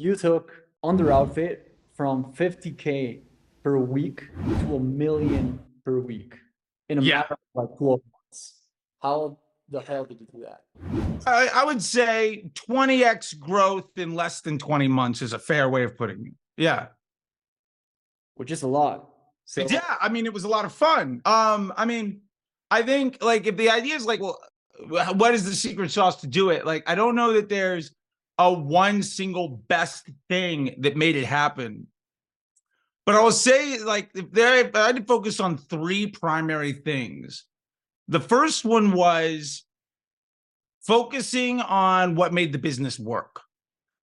you took Underoutfit from 50K per week to a million per week in a Yeah. matter of like 12 months. How the hell did you do that? I, I would say 20x growth in less than 20 months is a fair way of putting it. Yeah. Which is a lot. So yeah, I mean, it was a lot of fun. Um, I mean, I think like if the idea is like, well, what is the secret sauce to do it? Like, I don't know that there's a one single best thing that made it happen. But I will say, like, if there, I had to focus on three primary things. The first one was focusing on what made the business work.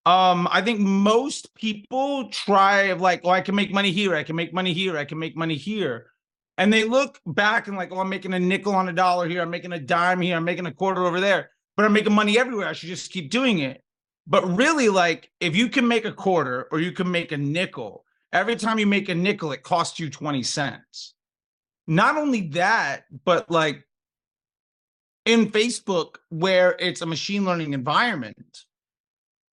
Um, I think most people try like, oh, I can make money here, I can make money here, I can make money here. And they look back and like, oh, I'm making a nickel on a dollar here, I'm making a dime here, I'm making a quarter over there, but I'm making money everywhere. I should just keep doing it. But really, like, if you can make a quarter or you can make a nickel, every time you make a nickel, it costs you 20 cents. Not only that, but like in Facebook, where it's a machine learning environment,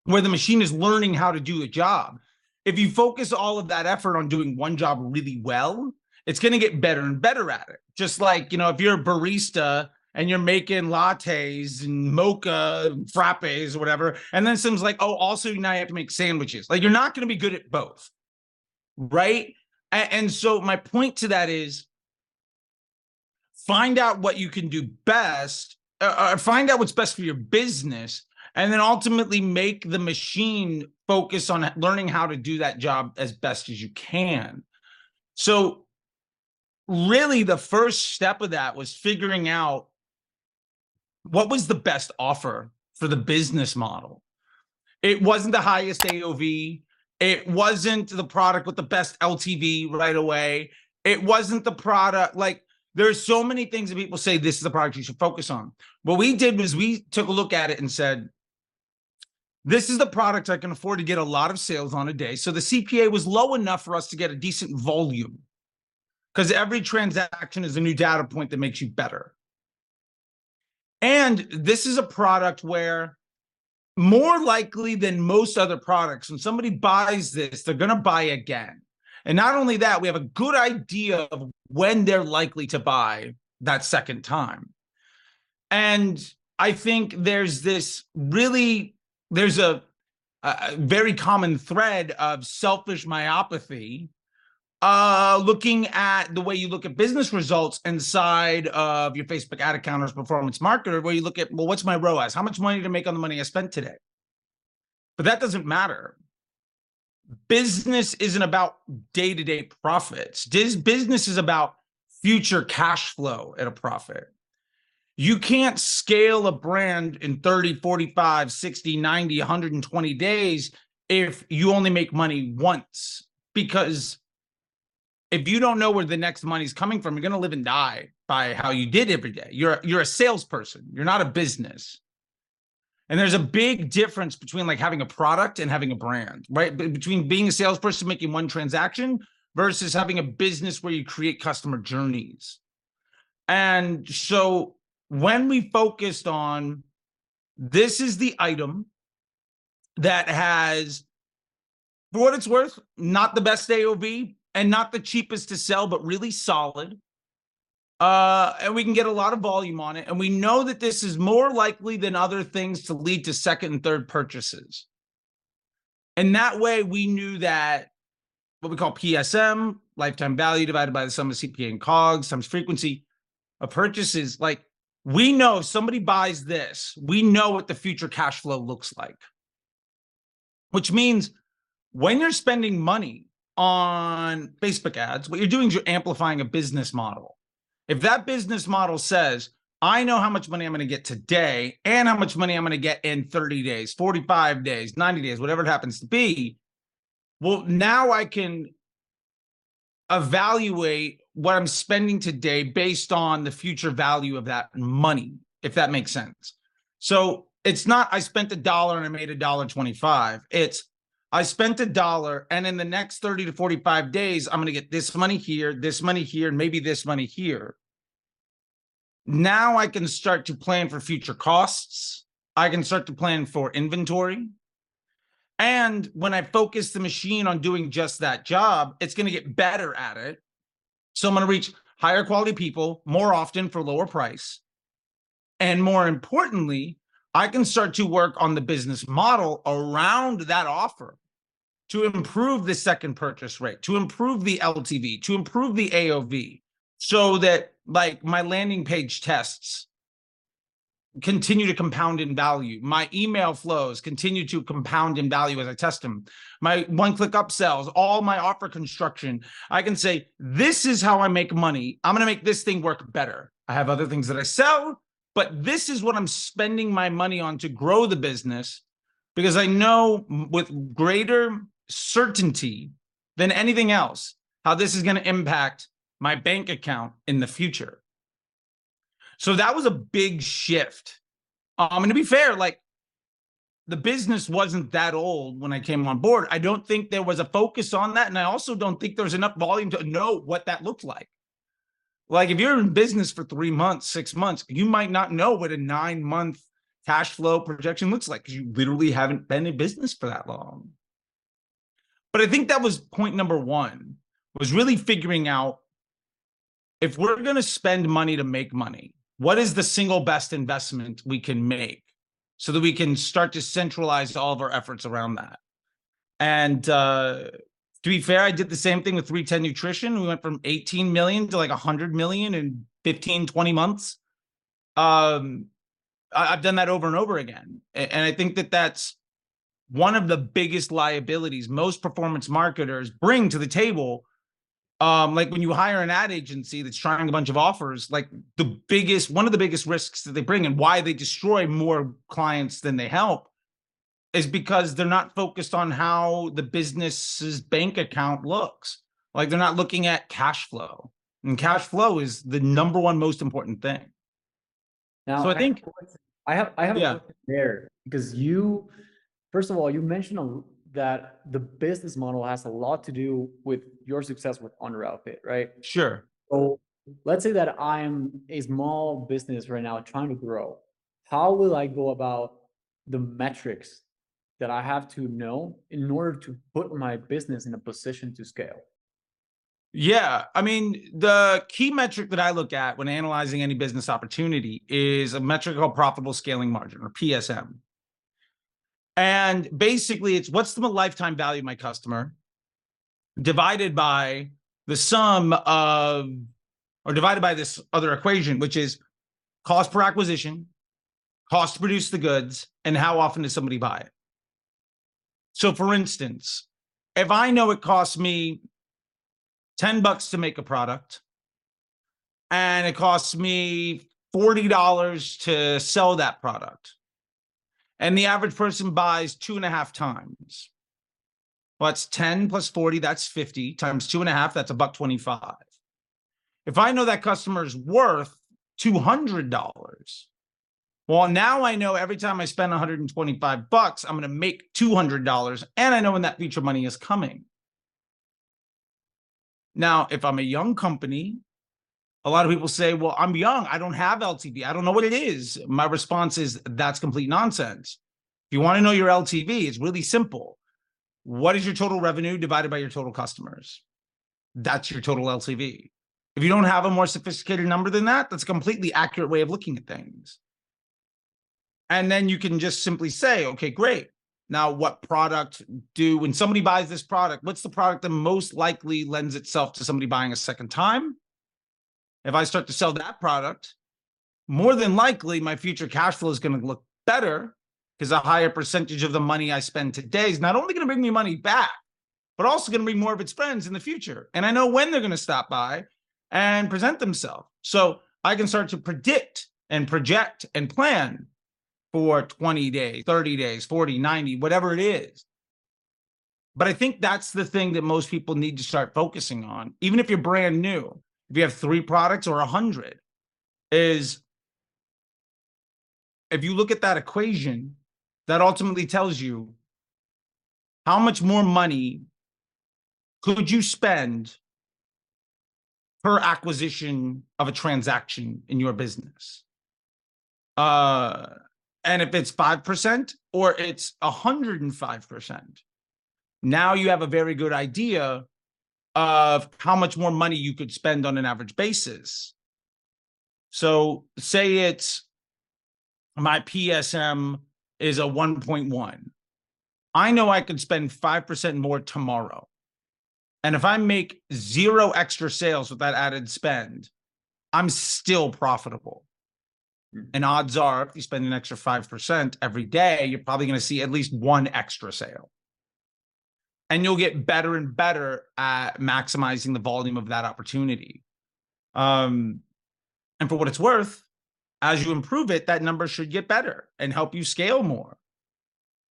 where the machine is learning how to do a job. If you focus all of that effort on doing one job really well, it's going to get better and better at it. Just like, you know, if you're a barista and you're making lattes and mocha frappes or whatever, and then someone's like, oh, also now you have to make sandwiches. Like, you're not going to be good at both. Right. And, so my point to that is find out what you can do best, uh, or find out what's best for your business, and then ultimately make the machine focus on learning how to do that job as best as you can. So, really, the first step of that was figuring out what was the best offer for the business model. It wasn't the highest AOV. It wasn't the product with the best LTV right away. It wasn't the product like there's so many things that people say this is the product you should focus on. What we did was we took a look at it and said, this is the product I can afford to get a lot of sales on a day. So the CPA was low enough for us to get a decent volume because every transaction is a new data point that makes you better. And this is a product where more likely than most other products, when somebody buys this, they're going to buy again. And not only that, we have a good idea of when they're likely to buy that second time. And I think there's this really, there's a, a very common thread of selfish myopathy uh looking at the way you look at business results inside of your Facebook ad account or performance marketer, where you look at, well, what's my ROAS? How much money to make on the money I spent today? But that doesn't matter. Business isn't about day-to-day profits. This business is about future cash flow at a profit. You can't scale a brand in 30, 45, 60, 90, 120 days if you only make money once because if you don't know where the next money's coming from, you're going to live and die by how you did every day. You're you're a salesperson. You're not a business. And there's a big difference between like having a product and having a brand, right? Between being a salesperson making one transaction versus having a business where you create customer journeys. And so when we focused on this is the item that has for what it's worth, not the best AOV and not the cheapest to sell, but really solid. Uh, and we can get a lot of volume on it. And we know that this is more likely than other things to lead to second and third purchases. And that way we knew that what we call PSM, lifetime value divided by the sum of CPA and COGS times frequency of purchases, like we know if somebody buys this, we know what the future cash flow looks like. Which means when you're spending money on Facebook ads, what you're doing is you're amplifying a business model. If that business model says, I know how much money I'm going to get today and how much money I'm going to get in 30 days, 45 days, 90 days, whatever it happens to be, well, now I can evaluate what I'm spending today based on the future value of that money, if that makes sense. So it's not I spent a dollar and I made a dollar 25. It's I spent a dollar and in the next 30 to 45 days, I'm going to get this money here, this money here, and maybe this money here. Now I can start to plan for future costs. I can start to plan for inventory. And when I focus the machine on doing just that job, it's going to get better at it. So I'm going to reach higher quality people more often for lower price. And more importantly, I can start to work on the business model around that offer to improve the second purchase rate, to improve the LTV, to improve the AOV, so that like my landing page tests continue to compound in value. My email flows continue to compound in value as I test them. My one click upsells, all my offer construction, I can say, this is how I make money. I'm going to make this thing work better. I have other things that I sell, but this is what I'm spending my money on to grow the business because I know with greater certainty than anything else how this is going to impact my bank account in the future. So that was a big shift. Um, and to be fair, like the business wasn't that old when I came on board. I don't think there was a focus on that. And I also don't think there's enough volume to know what that looked like. Like if you're in business for three months, six months, you might not know what a nine month cash flow projection looks like because you literally haven't been in business for that long. But I think that was point number one was really figuring out if we're going to spend money to make money, what is the single best investment we can make so that we can start to centralize all of our efforts around that? And uh, to be fair i did the same thing with 310 nutrition. We went from 18 million to like 100 million in 15 20 months. Um, I, i've done that over and over again. And i think that that's one of the biggest liabilities most performance marketers bring to the table um, like when you hire an ad agency that's trying a bunch of offers, like the biggest, one of the biggest risks that they bring and why they destroy more clients than they help is because they're not focused on how the business's bank account looks. Like they're not looking at cash flow. And cash flow is the number one most important thing. Now, so I think I have I have yeah. a question there because you first of all you mentioned that the business model has a lot to do with your success with Underoutfit, right? Sure. So let's say that I'm a small business right now trying to grow. How will I go about the metrics that I have to know in order to put my business in a position to scale? Yeah, I mean, the key metric that I look at when analyzing any business opportunity is a metric called profitable scaling margin or PSM. And basically, it's what's the lifetime value of my customer divided by the sum of, or divided by this other equation, which is cost per acquisition, cost to produce the goods, and how often does somebody buy it? So, for instance, if I know it costs me 10 bucks to make a product and it costs me $40 to sell that product, and the average person buys two and a half times. Well, that's 10 plus 40, that's 50 times two and a half, that's a buck 25. If I know that customer is worth $200, well, now I know every time I spend 125 bucks, I'm going to make $200 and I know when that future money is coming. Now, if I'm a young company a lot of people say, well, I'm young. I don't have LTV. I don't know what it is. My response is that's complete nonsense. If you want to know your LTV, it's really simple. What is your total revenue divided by your total customers? That's your total LTV. If you don't have a more sophisticated number than that, that's a completely accurate way of looking at things. And then you can just simply say, okay, great. Now, what product do, when somebody buys this product, what's the product that most likely lends itself to somebody buying a second time? If I start to sell that product, more than likely my future cash flow is going to look better because a higher percentage of the money I spend today is not only going to bring me money back, but also going to bring more of its friends in the future. And I know when they're going to stop by and present themselves. So I can start to predict and project and plan for 20 days, 30 days, 40, 90, whatever it is. But I think that's the thing that most people need to start focusing on, even if you're brand new if you have three products or a hundred, is if you look at that equation, that ultimately tells you how much more money could you spend per acquisition of a transaction in your business. Uh, And if it's 5% or it's 105%, now you have a very good idea of how much more money you could spend on an average basis. So, say it's my PSM is a 1.1. I know I could spend 5% more tomorrow. And if I make zero extra sales with that added spend, I'm still profitable. Mm. And odds are, if you spend an extra 5% every day, you're probably going to see at least one extra sale. And you'll get better and better at maximizing the volume of that opportunity. Um, and for what it's worth, as you improve it, that number should get better and help you scale more.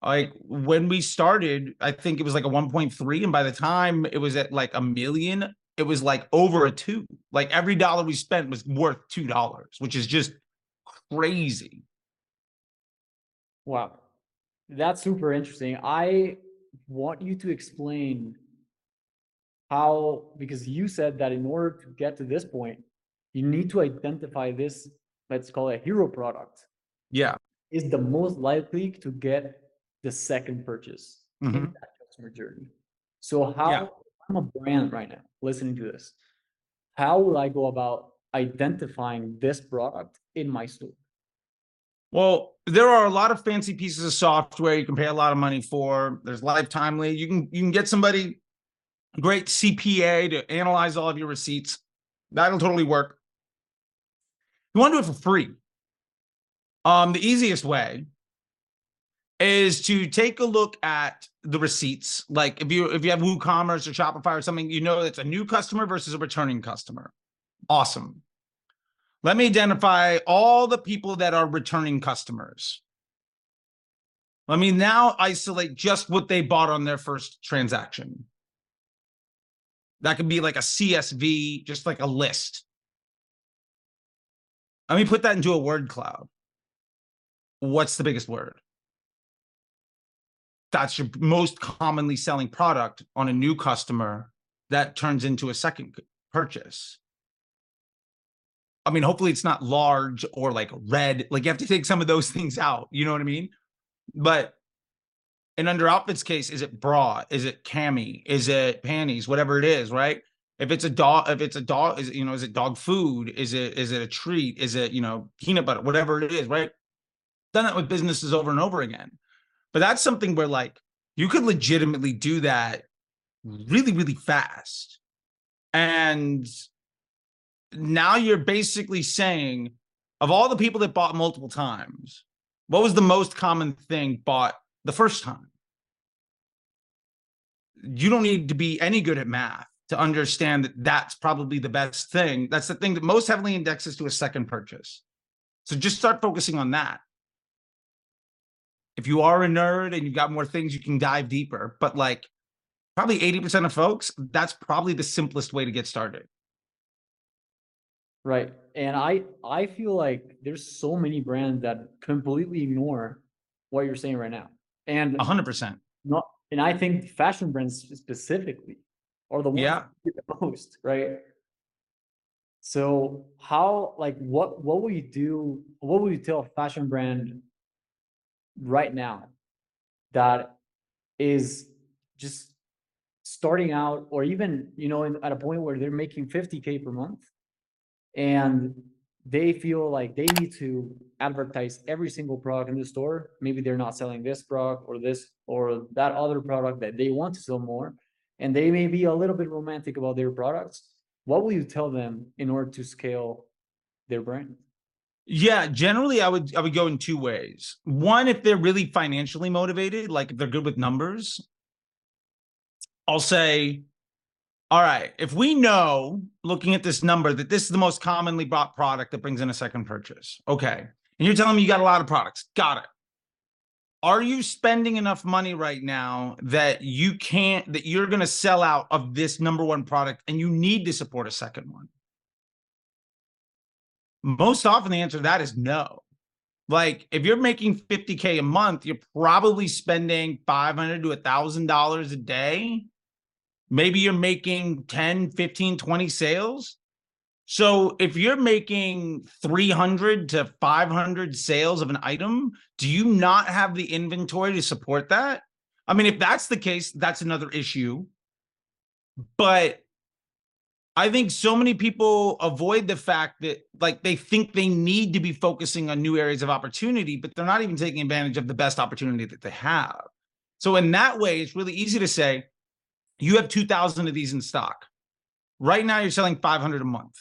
Like when we started, I think it was like a 1.3. And by the time it was at like a million, it was like over a two. Like every dollar we spent was worth two dollars, which is just crazy. Wow. That's super interesting. I want you to explain how, because you said that in order to get to this point, you need to identify this, let's call it a hero product, Yeah. is the most likely to get the second purchase in Mhm. that customer journey. So how, Yeah. I'm a brand right now, listening to this, how will I go about identifying this product in my store? Well, there are a lot of fancy pieces of software you can pay a lot of money for. There's Lifetimely. You can you can get somebody great CPA to analyze all of your receipts. That'll totally work. You want to do it for free. Um, the easiest way is to take a look at the receipts. Like if you if you have WooCommerce or Shopify or something, you know it's a new customer versus a returning customer. Awesome. Let me identify all the people that are returning customers. Let me now isolate just what they bought on their first transaction. That could be like a CSV, just like a list. Let me put that into a word cloud. What's the biggest word? That's your most commonly selling product on a new customer that turns into a second purchase. I mean, hopefully it's not large or like red. Like you have to take some of those things out. You know what I mean? But in Underoutfit's case, is it bra? Is it cami? Is it panties? Whatever it is, right? If it's a dog, if it's a dog, is it, you know, is it dog food? Is it is it a treat? Is it, you know, peanut butter, whatever it is, right? Done that with businesses over and over again. But that's something where like you could legitimately do that really, really fast. And now you're basically saying of all the people that bought multiple times, what was the most common thing bought the first time? You don't need to be any good at math to understand that that's probably the best thing. That's the thing that most heavily indexes to a second purchase. So just start focusing on that. If you are a nerd and you've got more things, you can dive deeper. But like probably 80% of folks, that's probably the simplest way to get started. Right. And I I feel like there's so many brands that completely ignore what you're saying right now. And hundred percent. not and I think fashion brands specifically are the ones Yeah. the most, right? So how like what what will you do? What will you tell a fashion brand right now that is just starting out or even you know in, at a point where they're making 50k per month and they feel like they need to advertise every single product in the store. Maybe they're not selling this product or this or that other product that they want to sell more and they may be a little bit romantic about their products. What will you tell them in order to scale their brand? Yeah, generally I would I would go in two ways. One, if they're really financially motivated, like if they're good with numbers, I'll say, all right, if we know looking at this number that this is the most commonly bought product that brings in a second purchase. Okay. And you're telling me you got a lot of products. Got it. Are you spending enough money right now that you can't that you're going to sell out of this number one product and you need to support a second one? Most often the answer to that is no. Like if you're making 50k a month, you're probably spending 500 to a thousand dollars a day. Maybe you're making 10, 15, 20 sales. So if you're making 300 to 500 sales of an item, do you not have the inventory to support that? I mean, if that's the case, that's another issue. But I think so many people avoid the fact that like they think they need to be focusing on new areas of opportunity, but they're not even taking advantage of the best opportunity that they have. So in that way, it's really easy to say, you have 2000 of these in stock. Right now you're selling 500 a month.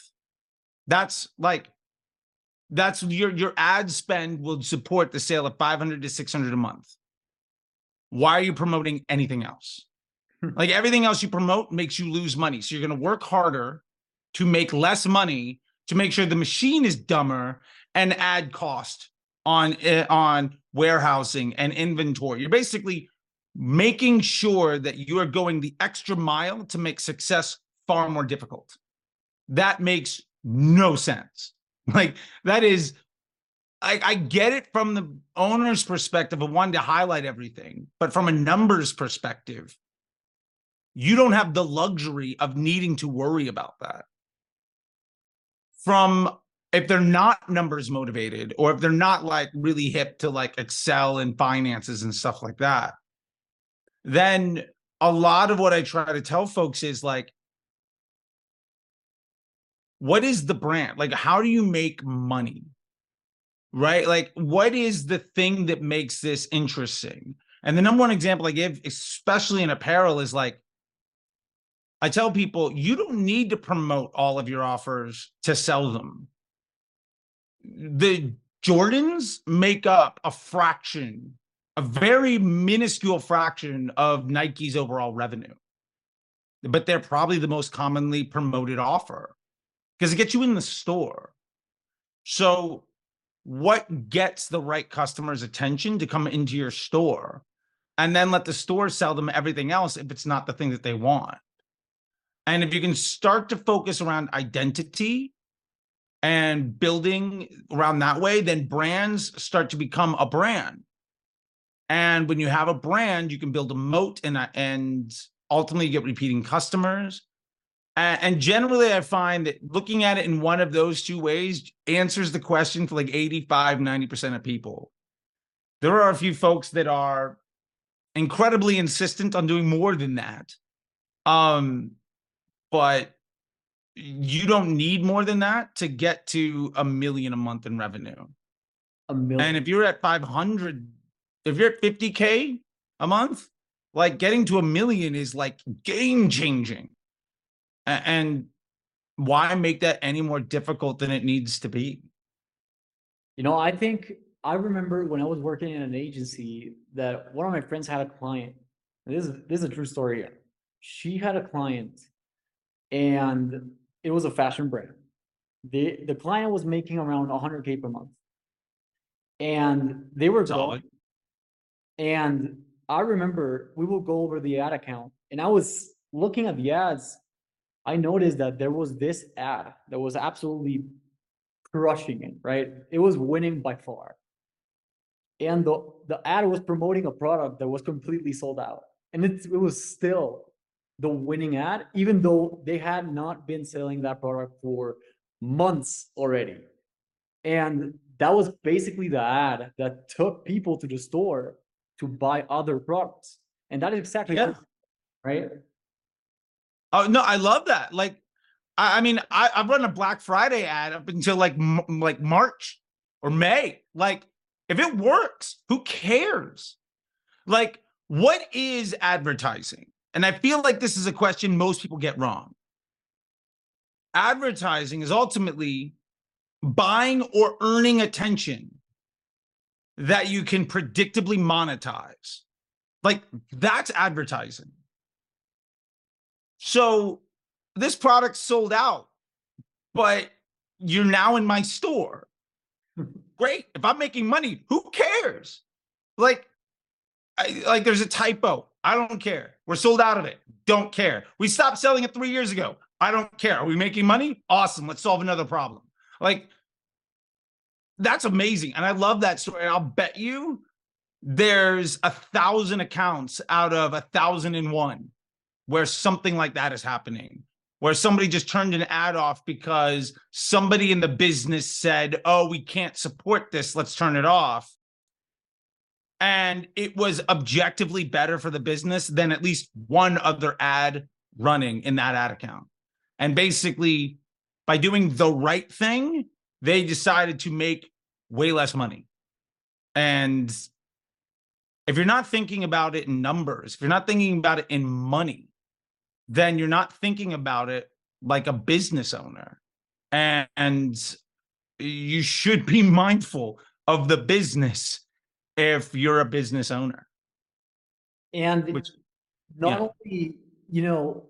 That's like that's your your ad spend will support the sale of 500 to 600 a month. Why are you promoting anything else? Hmm. like everything else you promote makes you lose money. So you're going to work harder to make less money to make sure the machine is dumber and add cost on eh, on warehousing and inventory. You're basically making sure that you are going the extra mile to make success far more difficult. That makes no sense. Like that is I, I get it from the owner's perspective of wanting to highlight everything, but from a numbers perspective, you don't have the luxury of needing to worry about that. From if they're not numbers motivated or if they're not like really hip to like Excel and finances and stuff like that, then a lot of what I try to tell folks is like, what is the brand? Like, how do you make money? Right? Like, what is the thing that makes this interesting? And the number one example I give, especially in apparel, is like, I tell people you don't need to promote all of your offers to sell them. The Jordans make up a fraction a very minuscule fraction of Nike's overall revenue. But they're probably the most commonly promoted offer because it gets you in the store. So, what gets the right customer's attention to come into your store and then let the store sell them everything else if it's not the thing that they want? And if you can start to focus around identity and building around that way, then brands start to become a brand. And when you have a brand, you can build a moat and, and ultimately get repeating customers. And generally, I find that looking at it in one of those two ways answers the question for like 85, 90% of people. There are a few folks that are incredibly insistent on doing more than that. Um, but you don't need more than that to get to a million a month in revenue. A million. And if you're at 500 if you're at 50K a month, like getting to a million is like game changing. And why make that any more difficult than it needs to be? You know, I think I remember when I was working in an agency that one of my friends had a client. This is this is a true story. She had a client and it was a fashion brand. The the client was making around 100k per month. And they were going, and I remember we will go over the ad account and I was looking at the ads. I noticed that there was this ad that was absolutely crushing it, right? It was winning by far. And the, the ad was promoting a product that was completely sold out. And it, it was still the winning ad, even though they had not been selling that product for months already. And that was basically the ad that took people to the store to buy other products. And that is exactly yeah. right. Oh no, I love that. Like, I, I mean, I, I've run a Black Friday ad up until like m- like March or May. Like, if it works, who cares? Like, what is advertising? And I feel like this is a question most people get wrong. Advertising is ultimately buying or earning attention that you can predictably monetize. Like that's advertising. So this product sold out, but you're now in my store. Great. If I'm making money, who cares? Like, I, like there's a typo. I don't care. We're sold out of it. Don't care. We stopped selling it three years ago. I don't care. Are we making money? Awesome. Let's solve another problem. Like that's amazing. And I love that story. I'll bet you there's a thousand accounts out of a thousand and one where something like that is happening. where somebody just turned an ad off because somebody in the business said, Oh, we can't support this. Let's turn it off. And it was objectively better for the business than at least one other ad running in that ad account. And basically, by doing the right thing, they decided to make way less money. And if you're not thinking about it in numbers, if you're not thinking about it in money, then you're not thinking about it like a business owner. And, and you should be mindful of the business if you're a business owner. And Which- not yeah. only, you know,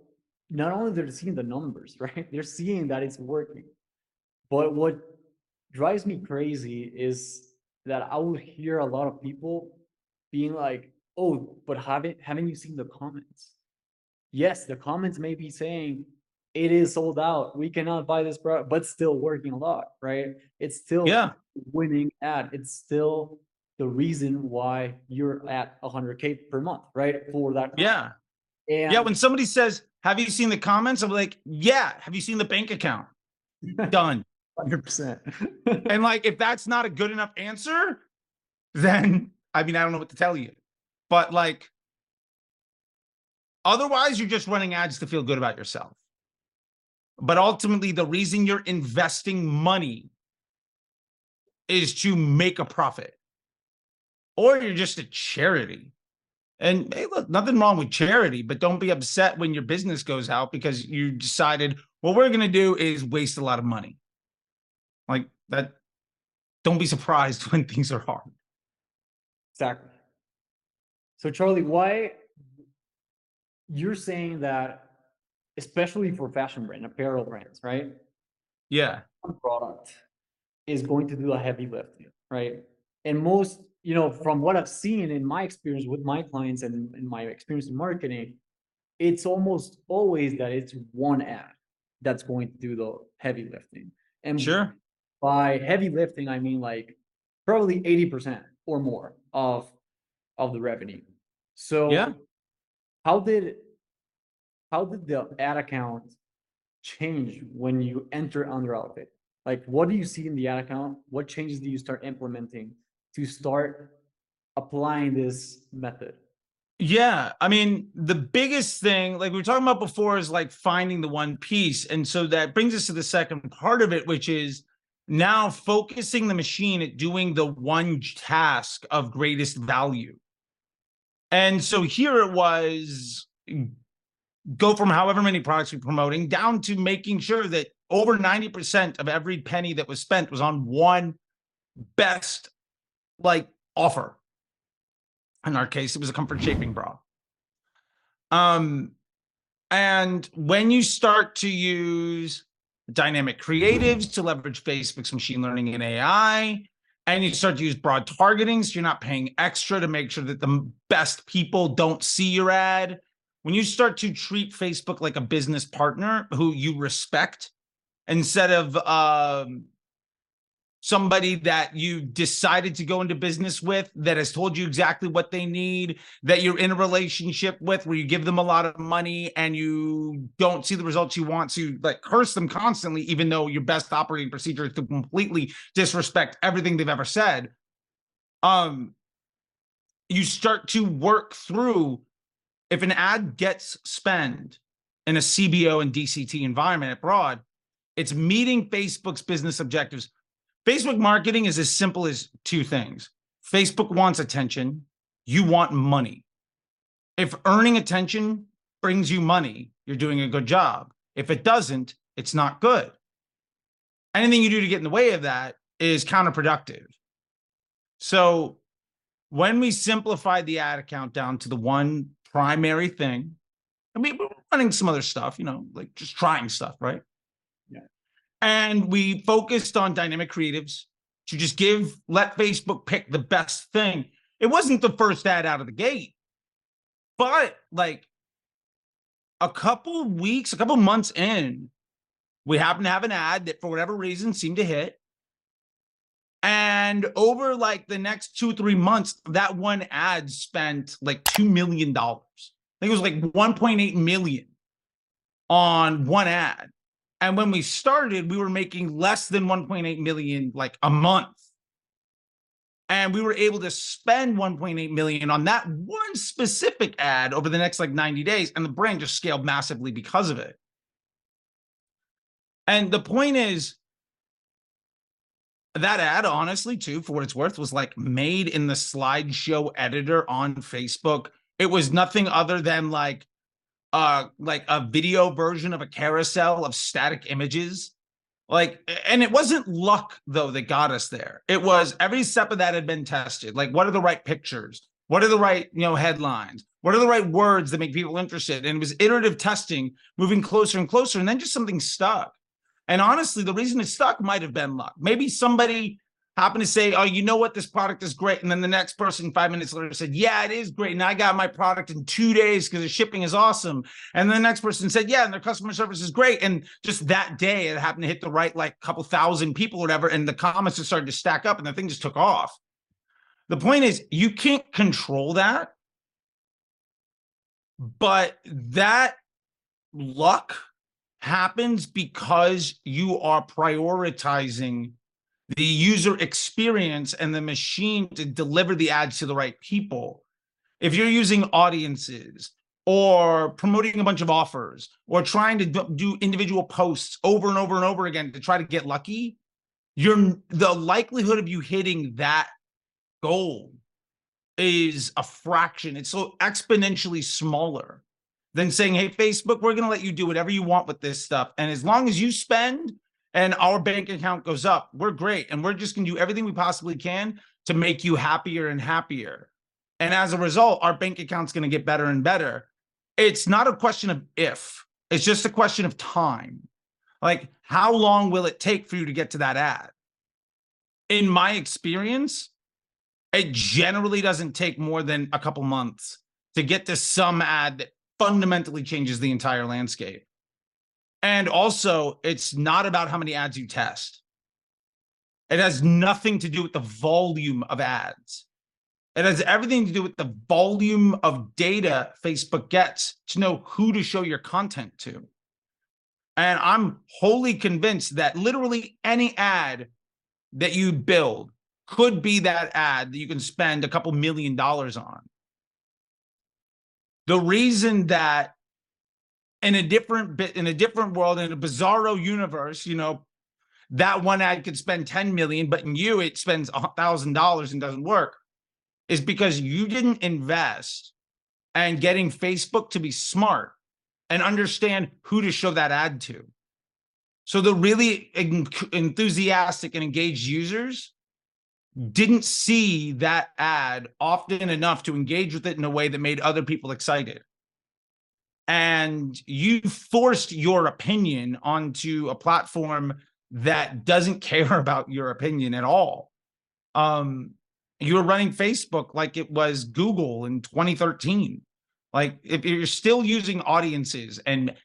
not only they're seeing the numbers, right? They're seeing that it's working. But what drives me crazy is that I will hear a lot of people being like, oh, but haven't haven't you seen the comments? Yes, the comments may be saying it is sold out. We cannot buy this product, but still working a lot, right? It's still Yeah. winning ad. It's still the reason why you're at 100k per month, right? For that. Yeah. And Yeah. When somebody says, Have you seen the comments? I'm like, Yeah. Have you seen the bank account? Done. 100%. And like, if that's not a good enough answer, then I mean, I don't know what to tell you. But like, otherwise, you're just running ads to feel good about yourself. But ultimately, the reason you're investing money is to make a profit, or you're just a charity. And hey, look, nothing wrong with charity, but don't be upset when your business goes out because you decided what we're going to do is waste a lot of money. Like that, don't be surprised when things are hard. Exactly. So Charley, why you're saying that, especially for fashion brand, apparel brands, right? Yeah. One product is going to do a heavy lifting, right? And most, you know, from what I've seen in my experience with my clients and in my experience in marketing, it's almost always that it's one ad that's going to do the heavy lifting. And Sure. By heavy lifting, I mean like probably 80% or more of of the revenue. So Yeah. how did how did the ad account change when you enter under outfit? Like what do you see in the ad account? What changes do you start implementing to start applying this method? Yeah. I mean, the biggest thing, like we were talking about before, is like finding the one piece. And so that brings us to the second part of it, which is now focusing the machine at doing the one task of greatest value. And so here it was go from however many products we're promoting down to making sure that over 90% of every penny that was spent was on one best like offer. In our case, it was a comfort shaping bra. Um, and when you start to use dynamic creatives to leverage Facebook's machine learning and AI, and you start to use broad targeting, so you're not paying extra to make sure that the best people don't see your ad. When you start to treat Facebook like a business partner who you respect instead of um, somebody that you decided to go into business with that has told you exactly what they need, that you're in a relationship with where you give them a lot of money and you don't see the results you want to like curse them constantly, even though your best operating procedure is to completely disrespect everything they've ever said. Um, you start to work through if an ad gets spent in a CBO and DCT environment abroad, it's meeting Facebook's business objectives. Facebook marketing is as simple as two things. Facebook wants attention, you want money. If earning attention brings you money, you're doing a good job. If it doesn't, it's not good. Anything you do to get in the way of that is counterproductive. So when we simplified the ad account down to the one primary thing, I mean, we're running some other stuff, you know, like just trying stuff, right? And we focused on dynamic creatives to just give, let Facebook pick the best thing. It wasn't the first ad out of the gate, but like a couple weeks, a couple months in, we happened to have an ad that for whatever reason seemed to hit. And over like the next two, three months, that one ad spent like $2 million. I think it was like 1.8 million. on one ad. And when we started, we were making less than 1.8 million like a month. And we were able to spend 1.8 million on that one specific ad over the next like 90 days. And the brand just scaled massively because of it. And the point is, that ad, honestly, too, for what it's worth, was like made in the slideshow editor on Facebook. It was nothing other than like uh like a video version of a carousel of static images. Like, and it wasn't luck though that got us there. It was every step of that had been tested. Like, what are the right pictures? What are the right, you know, headlines? What are the right words that make people interested? And it was iterative testing, moving closer and closer, and then just something stuck. And honestly, the reason it stuck might have been luck. Maybe somebody happened to say, Oh, you know what? This product is great. And then the next person five minutes later said, Yeah, it is great. And I got my product in two days because the shipping is awesome. And the next person said, Yeah, and their customer service is great. And just that day, it happened to hit the right like couple thousand people or whatever. And the comments just started to stack up and the thing just took off. The point is, you can't control that. But that luck happens because you are prioritizing the user experience and the machine to deliver the ads to the right people. If you're using audiences or promoting a bunch of offers or trying to do individual posts over and over and over again to try to get lucky, you're the likelihood of you hitting that goal is a fraction. It's so exponentially smaller than saying, hey, Facebook, we're going to let you do whatever you want with this stuff. And as long as you spend and our bank account goes up, we're great. And we're just going to do everything we possibly can to make you happier and happier. And as a result, our bank account's going to get better and better. It's not a question of if, it's just a question of time. Like, how long will it take for you to get to that ad? In my experience, it generally doesn't take more than a couple months to get to some ad that fundamentally changes the entire landscape. And also, it's not about how many ads you test. It has nothing to do with the volume of ads. It has everything to do with the volume of data Facebook gets to know who to show your content to. And I'm wholly convinced that literally any ad that you build could be that ad that you can spend a couple million dollars on. The reason that in a different bit in a different world in a bizarro universe, you know, that one ad could spend 10 million, but in you it spends a thousand dollars and doesn't work, is because you didn't invest and getting Facebook to be smart and understand who to show that ad to. So the really enthusiastic and engaged users didn't see that ad often enough to engage with it in a way that made other people excited. And you forced your opinion onto a platform that doesn't care about your opinion at all. Um, you were running Facebook like it was Google in 2013. Like if you're still using audiences and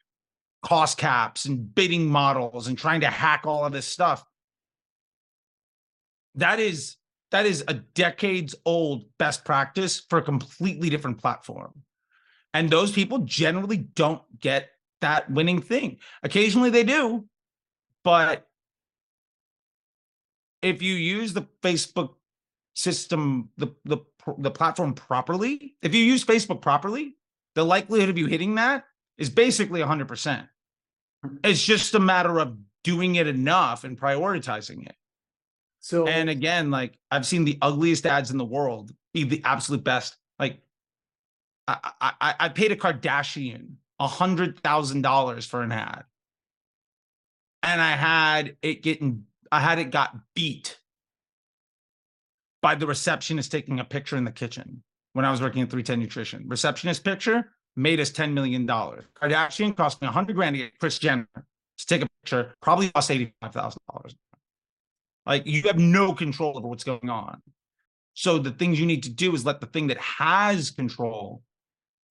cost caps and bidding models and trying to hack all of this stuff, that is that is a decades old best practice for a completely different platform. And those people generally don't get that winning thing. Occasionally they do, but if you use the Facebook system, the the the platform properly, if you use Facebook properly, the likelihood of you hitting that is basically 100%. It's just a matter of doing it enough and prioritizing it. So And again, like I've seen the ugliest ads in the world be the absolute best. Like I I, I paid a Kardashian hundred thousand dollars for an ad, and I had it getting I had it got beat by the receptionist taking a picture in the kitchen when I was working at 310 Nutrition. Receptionist picture made us $10 million. Kardashian cost me 100 grand to get Kris Jenner to take a picture, probably cost $85,000. Like you have no control over what's going on. So the things you need to do is let the thing that has control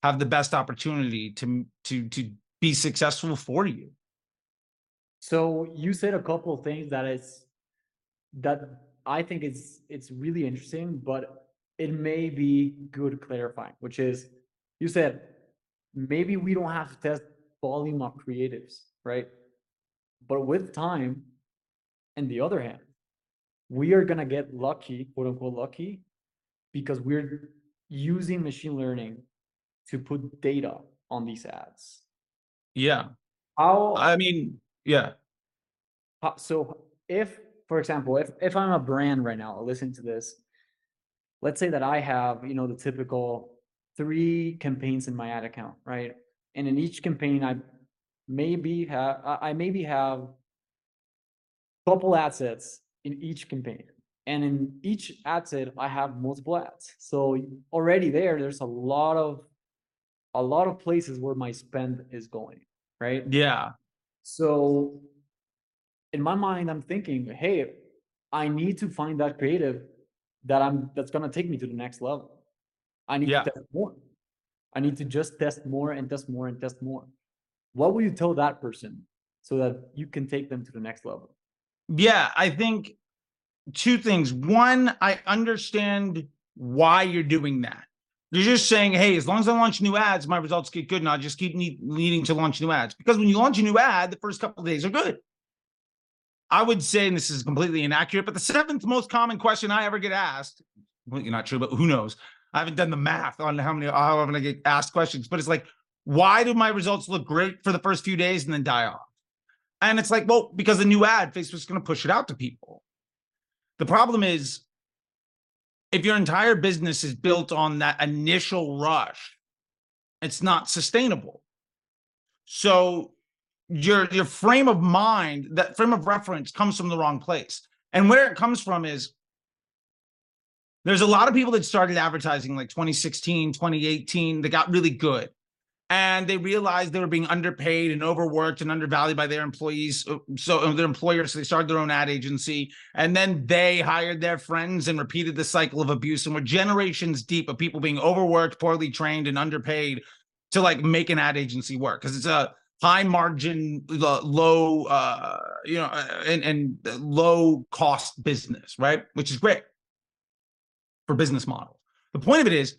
have the best opportunity to to to be successful for you. So you said a couple of things that is that I think is it's really interesting, but it may be good clarifying, which is you said maybe we don't have to test volume of creatives, right? But with time, and the other hand, we are gonna get lucky, quote unquote lucky, because we're using machine learning to put data on these ads. Yeah. How, I mean, yeah. so if, for example, if, if I'm a brand right now, listen to this. Let's say that I have, you know, the typical three campaigns in my ad account, right? And in each campaign, I maybe have, I, I maybe have couple ad sets in each campaign. And in each ad set, I have multiple ads. So already there, there's a lot of, a lot of places where my spend is going, right? Yeah. So in my mind, I'm thinking, hey, I need to find that creative that I'm that's gonna take me to the next level. I need Yeah. to test more. I need to just test more and test more and test more. What will you tell that person so that you can take them to the next level? Yeah, I think two things. One, I understand why you're doing that. You're just saying, hey, as long as I launch new ads, my results get good, and I'll just keep need, needing to launch new ads. Because when you launch a new ad, the first couple of days are good. I would say, and this is completely inaccurate, but the seventh most common question I ever get asked, well, you're not true, but who knows? I haven't done the math on how many how often I get asked questions, but it's like, why do my results look great for the first few days and then die off? And it's like, well, because the new ad, Facebook's going to push it out to people. The problem is, if your entire business is built on that initial rush, it's not sustainable. So your your frame of mind, that frame of reference comes from the wrong place. And where it comes from is there's a lot of people that started advertising like 2016, 2018, they got really good and they realized they were being underpaid and overworked and undervalued by their employees uh, so uh, their employers so they started their own ad agency and then they hired their friends and repeated the cycle of abuse and were generations deep of people being overworked poorly trained and underpaid to like make an ad agency work because it's a high margin low uh you know uh, and and low cost business right? Which is great for business model the point of it is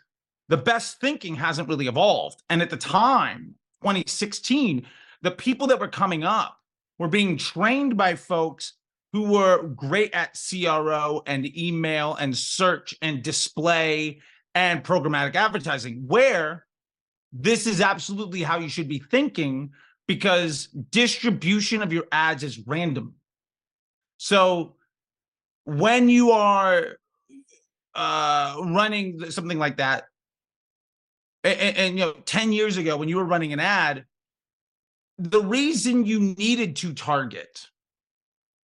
the best thinking hasn't really evolved. And at the time, 2016, the people that were coming up were being trained by folks who were great at CRO and email and search and display and programmatic advertising, where this is absolutely how you should be thinking because distribution of your ads is random. So when you are uh running something like that and, and, you know 10 years ago when you were running an ad the reason you needed to target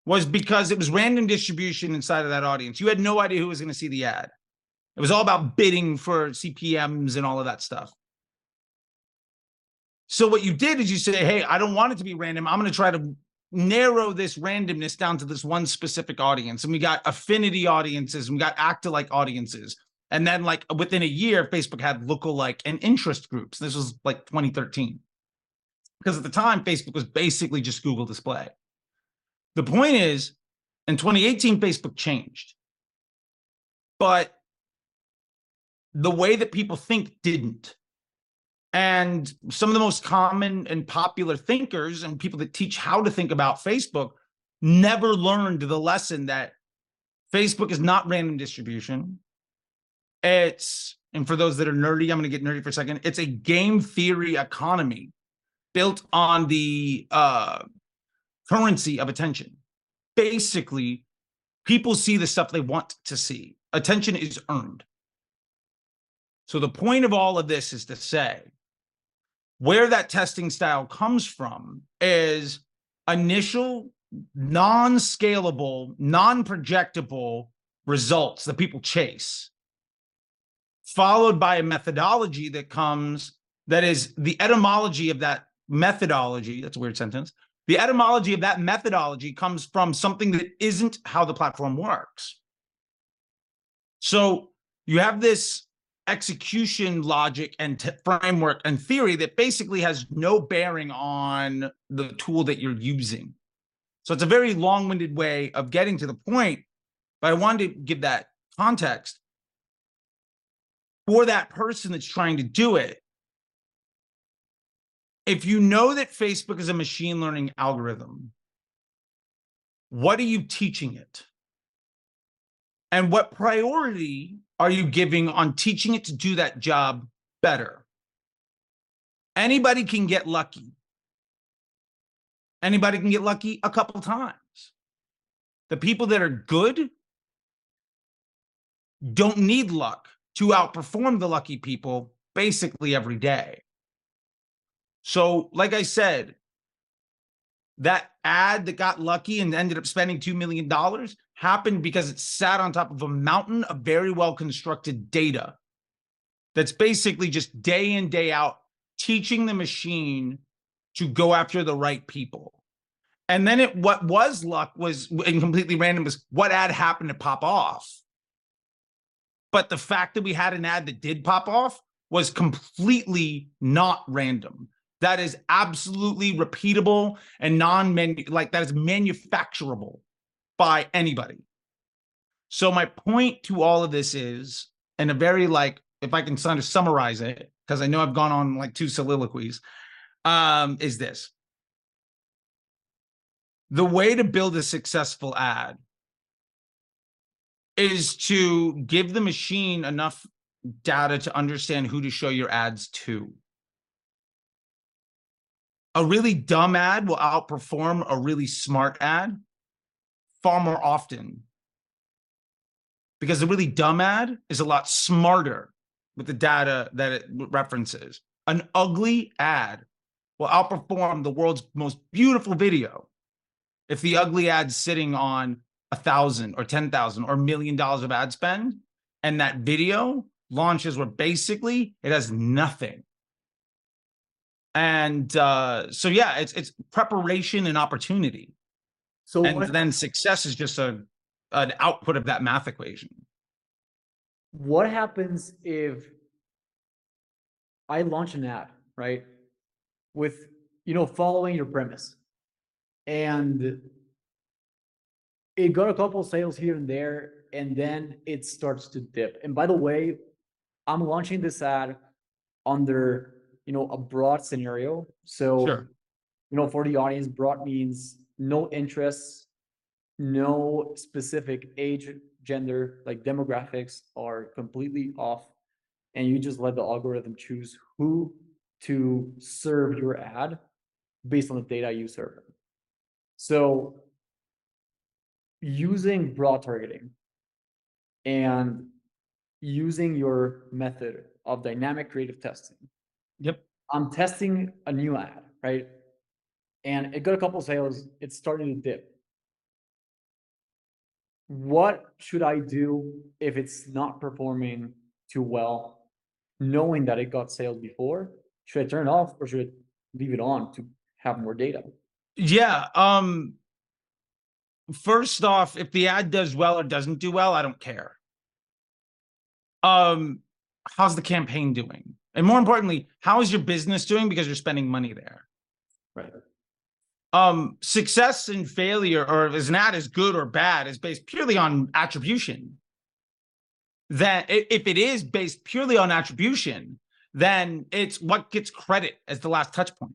was because it was random distribution inside of that audience. You had no idea who was going to see the ad. It was all about bidding for cpms and all of that stuff. So what you did is you say hey i don't want it to be random. I'm going to try to narrow this randomness down to this one specific audience. And we got affinity audiences and we got act like audiences and then, like within a year, Facebook had lookalike and interest groups. This was like 2013. Because at the time, Facebook was basically just Google Display. The point is, in 2018, Facebook changed. But the way that people think didn't. And some of the most common and popular thinkers and people that teach how to think about Facebook never learned the lesson that Facebook is not random distribution. It's, and for those that are nerdy, I'm going to get nerdy for a second. It's a game theory economy built on the uh, currency of attention. Basically, people see the stuff they want to see. Attention is earned. So the point of all of this is to say where that testing style comes from is initial non-scalable, non-projectable results that people chase followed by a methodology that comes that is the etymology of that methodology. That's a weird sentence. The etymology of that methodology comes from something that isn't how the platform works. So you have this execution logic and t- framework and theory that basically has no bearing on the tool that you're using. So it's a very long winded way of getting to the point, but I wanted to give that context for that person that's trying to do it, if you know that Facebook is a machine learning algorithm, what are you teaching it? And what priority are you giving on teaching it to do that job better? Anybody can get lucky. Anybody can get lucky a couple times. The people that are good don't need luck to outperform the lucky people basically every day. So, like I said, that ad that got lucky and ended up spending $2 million happened because it sat on top of a mountain of very well constructed data that's basically just day in, day out teaching the machine to go after the right people. And then it what was luck was and completely random was what ad happened to pop off. But the fact that we had an ad that did pop off was completely not random. That is absolutely repeatable and non like that is manufacturable by anybody. So my point to all of this is, and a very like, if I can kind of summarize it, because I know I've gone on like two soliloquies, um, is this. The way to build a successful ad is to give the machine enough data to understand who to show your ads to. A really dumb ad will outperform a really smart ad far more often because the really dumb ad is a lot smarter with the data that it references. An ugly ad will outperform the world's most beautiful video if the ugly ad's sitting on a thousand or ten thousand or million dollars of ad spend and that video launches where basically it has nothing and uh so yeah it's it's preparation and opportunity So and what, then success is just a an output of that math equation what happens if I launch an ad, right? With, you know, following your premise. And it got a couple of sales here and there, and then it starts to dip. And by the way, I'm launching this ad under, you know, a broad scenario. So sure you know, for the audience, broad means no interests, no specific age, gender, like demographics are completely off. And you just let the algorithm choose who to serve your ad based on the data you serve. So using broad targeting and using your method of dynamic creative testing yep I'm testing a new ad, right? And it got a couple sales, it's starting to dip. What should I do if it's not performing too well, knowing that it got sales before? Should I turn it off or should I leave it on to have more data? Yeah. Um first off, if the ad does well or doesn't do well, I don't care. Um, how's the campaign doing? And more importantly, how is your business doing because you're spending money there? Right. Um, success and failure, or is an ad is good or bad, is based purely on attribution. That if it is based purely on attribution, then it's what gets credit as the last touch point.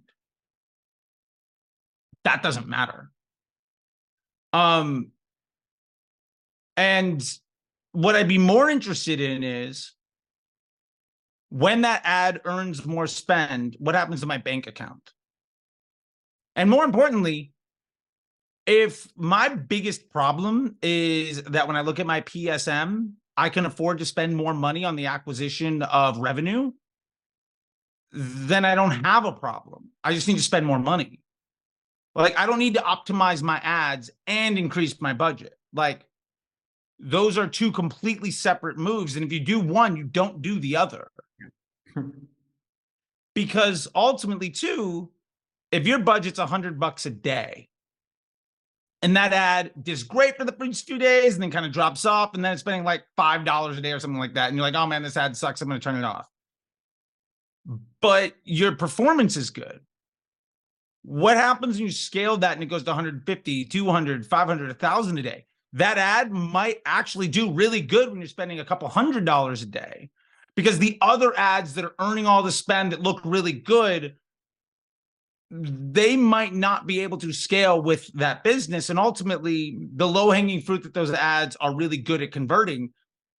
That doesn't matter. Um, and what I'd be more interested in is when that ad earns more spend, what happens to my bank account? And more importantly, if my biggest problem is that when I look at my PSM, I can afford to spend more money on the acquisition of revenue, then I don't have a problem. I just need to spend more money. Like I don't need to optimize my ads and increase my budget. Like those are two completely separate moves. And if you do one, you don't do the other. Because ultimately, too, if your budget's a hundred bucks a day, and that ad does great for the first few days and then kind of drops off, and then it's spending like five dollars a day or something like that, and you're like, oh man, this ad sucks. I'm gonna turn it off. But your performance is good. What happens when you scale that and it goes to 150, 200, 500, 1000 a day? That ad might actually do really good when you're spending a couple hundred dollars a day because the other ads that are earning all the spend that look really good they might not be able to scale with that business. And ultimately, the low hanging fruit that those ads are really good at converting,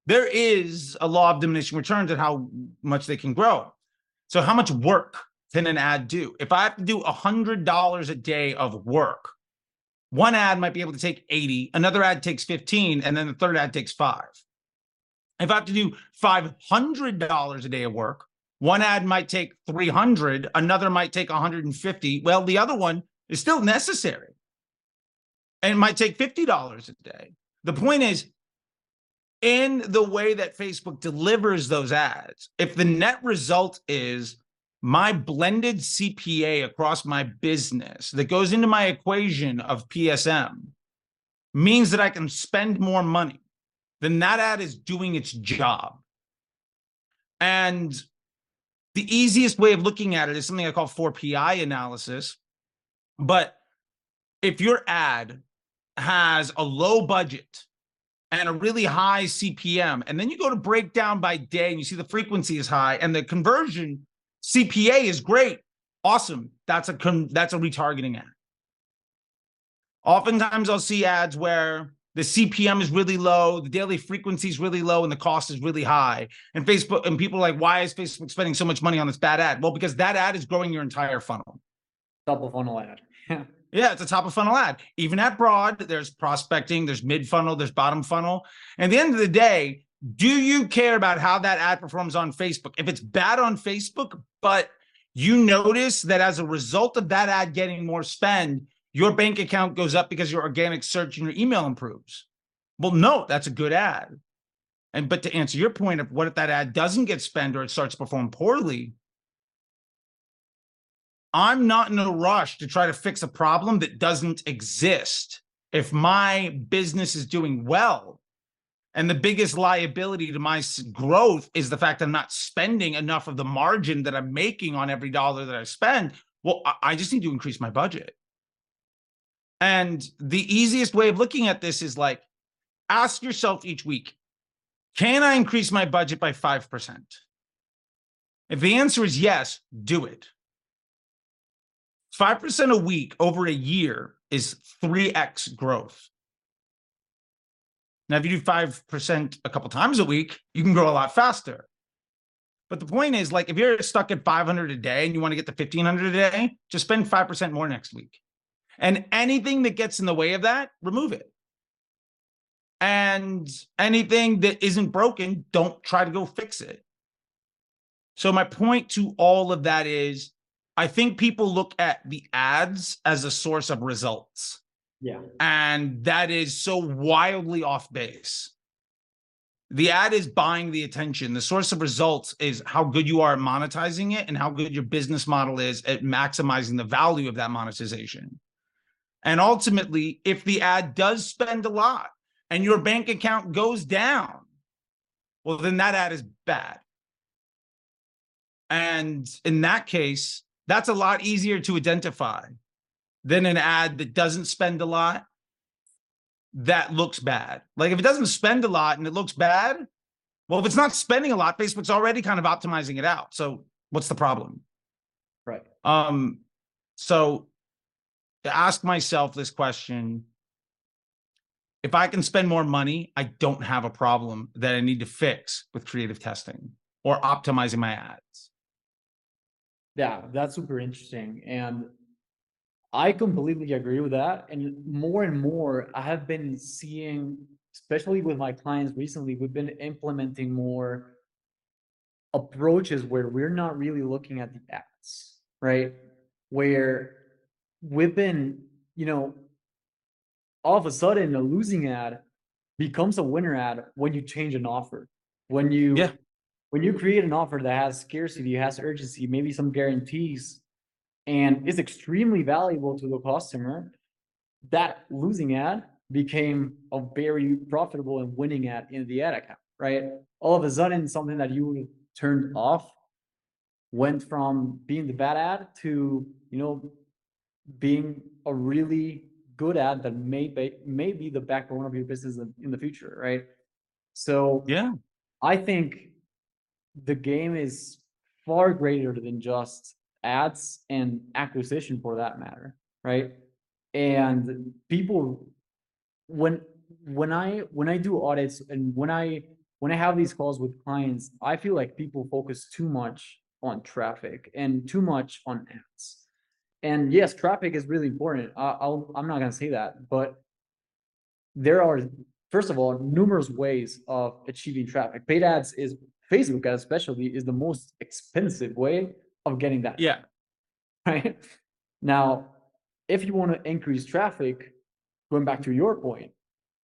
there is a law of diminishing returns at how much they can grow. So, how much work can an ad do? If I have to do $100 a day of work, one ad might be able to take 80, another ad takes 15, and then the third ad takes five. If I have to do $500 a day of work, one ad might take 300, another might take 150. Well, the other one is still necessary. And it might take $50 a day. The point is, in the way that Facebook delivers those ads, if the net result is my blended CPA across my business that goes into my equation of PSM means that I can spend more money, then that ad is doing its job. And the easiest way of looking at it is something I call 4PI analysis. But if your ad has a low budget and a really high CPM, and then you go to break down by day and you see the frequency is high and the conversion CPA is great, awesome. That's a that's a retargeting ad. Oftentimes I'll see ads where the CPM is really low, the daily frequency is really low, and the cost is really high. And Facebook and people are like, why is Facebook spending so much money on this bad ad? Well, because that ad is growing your entire funnel. Top of funnel ad. yeah, yeah, it's a top of funnel ad. Even at broad, there's prospecting, there's mid funnel, there's bottom funnel. And at the end of the day, do you care about how that ad performs on Facebook? If it's bad on Facebook, but you notice that as a result of that ad getting more spend, your bank account goes up because your organic search and your email improves. Well, no, that's a good ad. And but to answer your point of what if that ad doesn't get spent or it starts to perform poorly? I'm not in a rush to try to fix a problem that doesn't exist. If my business is doing well, and the biggest liability to my growth is the fact I'm not spending enough of the margin that I'm making on every dollar that I spend. Well, I just need to increase my budget. And the easiest way of looking at this is like, ask yourself each week, can I increase my budget by 5%? If the answer is yes, do it. 5% a week over a year is 3x growth. Now, if you do 5% a couple times a week, you can grow a lot faster. But the point is, like, if you're stuck at 500 a day and you want to get to 1500 a day, just spend 5% more next week. And anything that gets in the way of that, remove it. And anything that isn't broken, don't try to go fix it. So, my point to all of that is I think people look at the ads as a source of results. Yeah. And that is so wildly off base. The ad is buying the attention. The source of results is how good you are at monetizing it and how good your business model is at maximizing the value of that monetization. And ultimately, if the ad does spend a lot and your bank account goes down, well, then that ad is bad. And in that case, that's a lot easier to identify than an ad that doesn't spend a lot that looks bad. Like if it doesn't spend a lot and it looks bad, well, if it's not spending a lot, Facebook's already kind of optimizing it out. So what's the problem? Right. Um, so to ask myself this question if I can spend more money, I don't have a problem that I need to fix with creative testing or optimizing my ads. Yeah, that's super interesting. And I completely agree with that. And more and more, I have been seeing, especially with my clients recently, we've been implementing more approaches where we're not really looking at the ads, right? Where we've been, you know, all of a sudden a losing ad becomes a winner ad when you change an offer. When you yeah. when you create an offer that has scarcity, has urgency, maybe some guarantees, and is extremely valuable to the customer, that losing ad became a very profitable and winning ad in the ad account, right? All of a sudden, something that you turned off went from being the bad ad to, you know, being a really good ad that may be, may be the backbone of your business in the future, right? So yeah, I think the game is far greater than just ads and acquisition for that matter, right? And people, when when I when I do audits and when I when I have these calls with clients, I feel like people focus too much on traffic and too much on ads. And yes, traffic is really important. I, I'll I'm not gonna say that, but there are first of all numerous ways of achieving traffic. Paid ads is Facebook especially is the most expensive way of getting that. Yeah. Right. Now, if you want to increase traffic, going back to your point,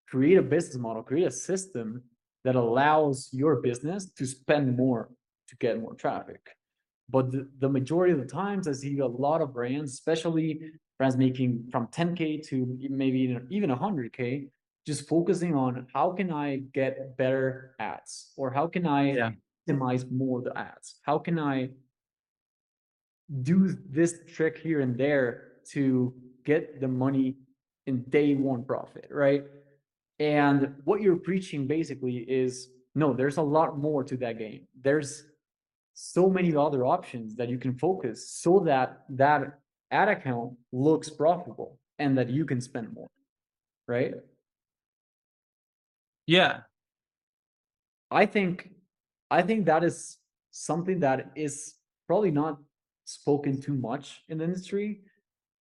create a business model, create a system that allows your business to spend more to get more traffic. But the, the majority of the times I see a lot of brands, especially brands making from 10K to maybe even, even 100K, just focusing on how can I get better ads or how can I Yeah. optimize more the ads? How can I do this trick here and there to get the money in day one profit, right? And what you're preaching basically is no, there's a lot more to that game. There's so many other options that you can focus so that that ad account looks profitable and that you can spend more, right? Yeah. I think I think that is something that is probably not spoken too much in the industry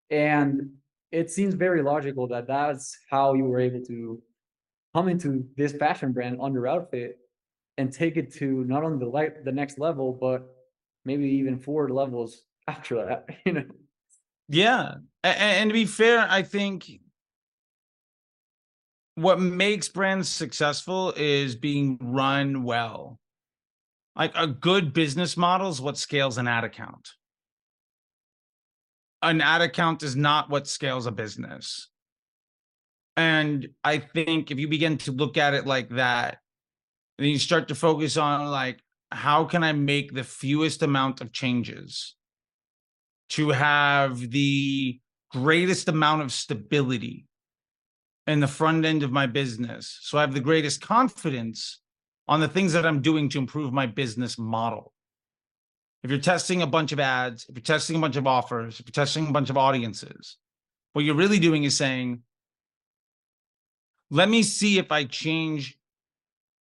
and it seems very logical that that's how you were able to come into this fashion brand Underoutfit and take it to not only the light, the next level but maybe even four levels after that you know Yeah. A- a- And, to be fair, I think what makes brands successful is being run well. Like a good business model is what scales an ad account. An ad account is not what scales a business. And I think if you begin to look at it like that, then you start to focus on like, how can I make the fewest amount of changes? to have the greatest amount of stability in the front end of my business. So I have the greatest confidence on the things that I'm doing to improve my business model. If you're testing a bunch of ads, if you're testing a bunch of offers, if you're testing a bunch of audiences, what you're really doing is saying, let me see if I change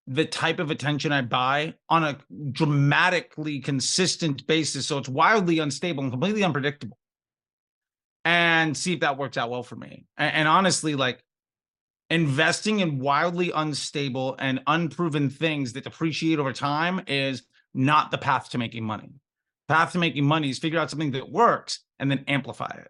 the type of attention I buy on a dramatically consistent basis. So it's wildly unstable and completely unpredictable. And see if that works out well for me. And, and honestly, like investing in wildly unstable and unproven things that depreciate over time is not the path to making money. Path to making money is figure out something that works and then amplify it.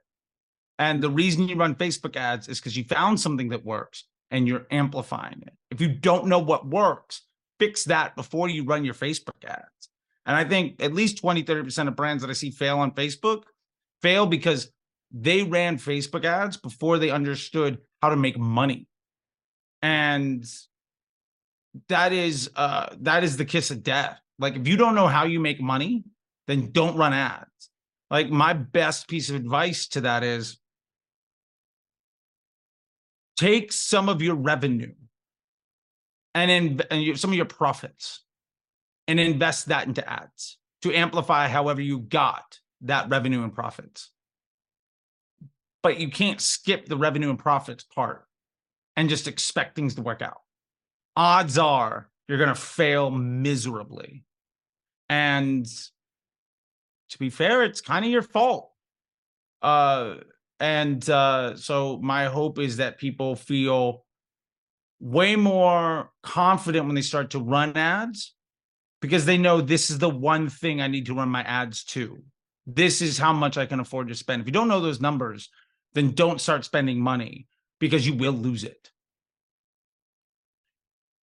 And the reason you run Facebook ads is because you found something that works and you're amplifying it. If you don't know what works, fix that before you run your Facebook ads. And I think at least 20, 30% of brands that I see fail on Facebook fail because they ran Facebook ads before they understood how to make money. And that is uh that is the kiss of death. Like if you don't know how you make money, then don't run ads. Like my best piece of advice to that is take some of your revenue and in and you, some of your profits and invest that into ads to amplify however you got that revenue and profits. But you can't skip the revenue and profits part and just expect things to work out. Odds are you're going to fail miserably. And to be fair it's kind of your fault uh and uh, so my hope is that people feel way more confident when they start to run ads because they know this is the one thing I need to run my ads to. This is how much I can afford to spend. If you don't know those numbers, then don't start spending money because you will lose it.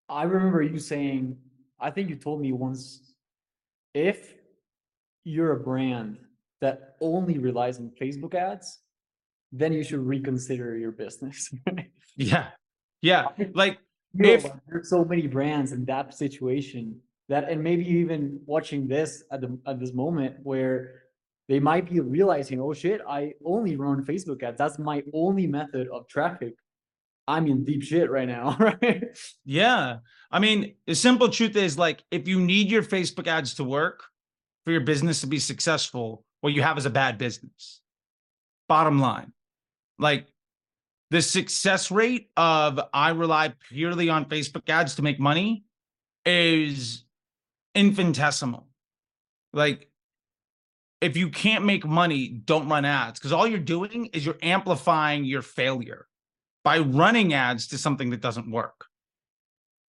I remember you saying, I think you told me once, if you're a brand that only relies on Facebook ads, then you should reconsider your business. Yeah. Yeah. Like, You If- there's so many brands in that situation that, and maybe even watching this at the, at this moment where they might be realizing, oh shit, I only run Facebook ads. That's my only method of traffic. I'm in deep shit right now, right? Yeah. I mean, the simple truth is like if you need your Facebook ads to work for your business to be successful, what you have is a bad business. Bottom line. Like the success rate of I rely purely on Facebook ads to make money is infinitesimal. Like if you can't make money, don't run ads because all you're doing is you're amplifying your failure by running ads to something that doesn't work.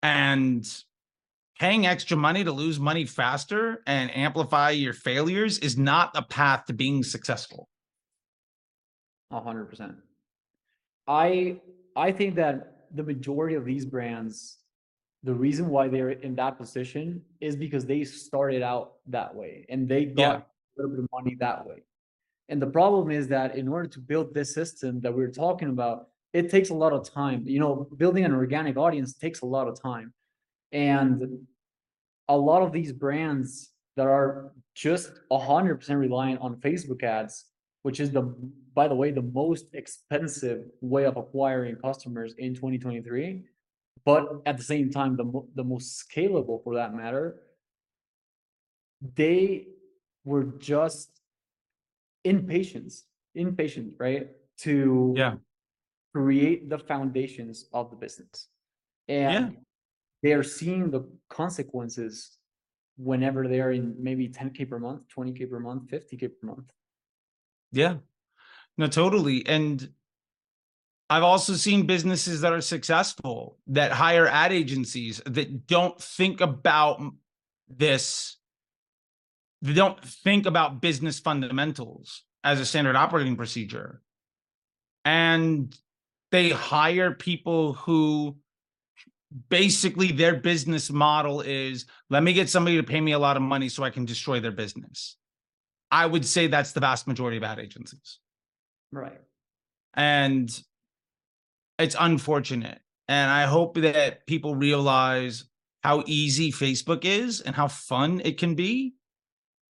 And paying extra money to lose money faster and amplify your failures is not a path to being successful. A hundred percent. I I think that the majority of these brands, the reason why they're in that position is because they started out that way and they got Yeah. a little bit of money that way. And the problem is that in order to build this system that we're talking about, it takes a lot of time. You know, building an organic audience takes a lot of time. And a lot of these brands that are just a hundred percent reliant on Facebook ads, which is the, by the way, the most expensive way of acquiring customers in twenty twenty-three. But at the same time, the the most scalable for that matter. They were just impatient, impatient, right? To Yeah. create the foundations of the business. And they are seeing the consequences whenever they're in maybe ten K per month, twenty K per month, fifty K per month. Yeah. No, totally. And I've also seen businesses that are successful that hire ad agencies that don't think about this. They don't think about business fundamentals as a standard operating procedure. And they hire people who basically their business model is let me get somebody to pay me a lot of money so I can destroy their business. I would say that's the vast majority of ad agencies. Right. And it's unfortunate. And I hope that people realize how easy Facebook is and how fun it can be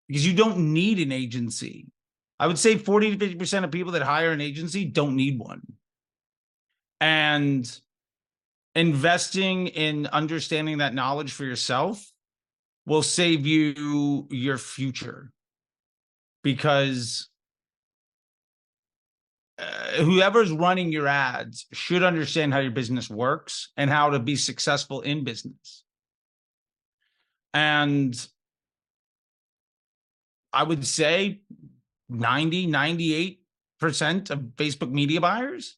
because you don't need an agency. I would say 40 to 50% of people that hire an agency don't need one. And investing in understanding that knowledge for yourself will save you your future because uh, whoever's running your ads should understand how your business works and how to be successful in business. And I would say 90, 98% of Facebook media buyers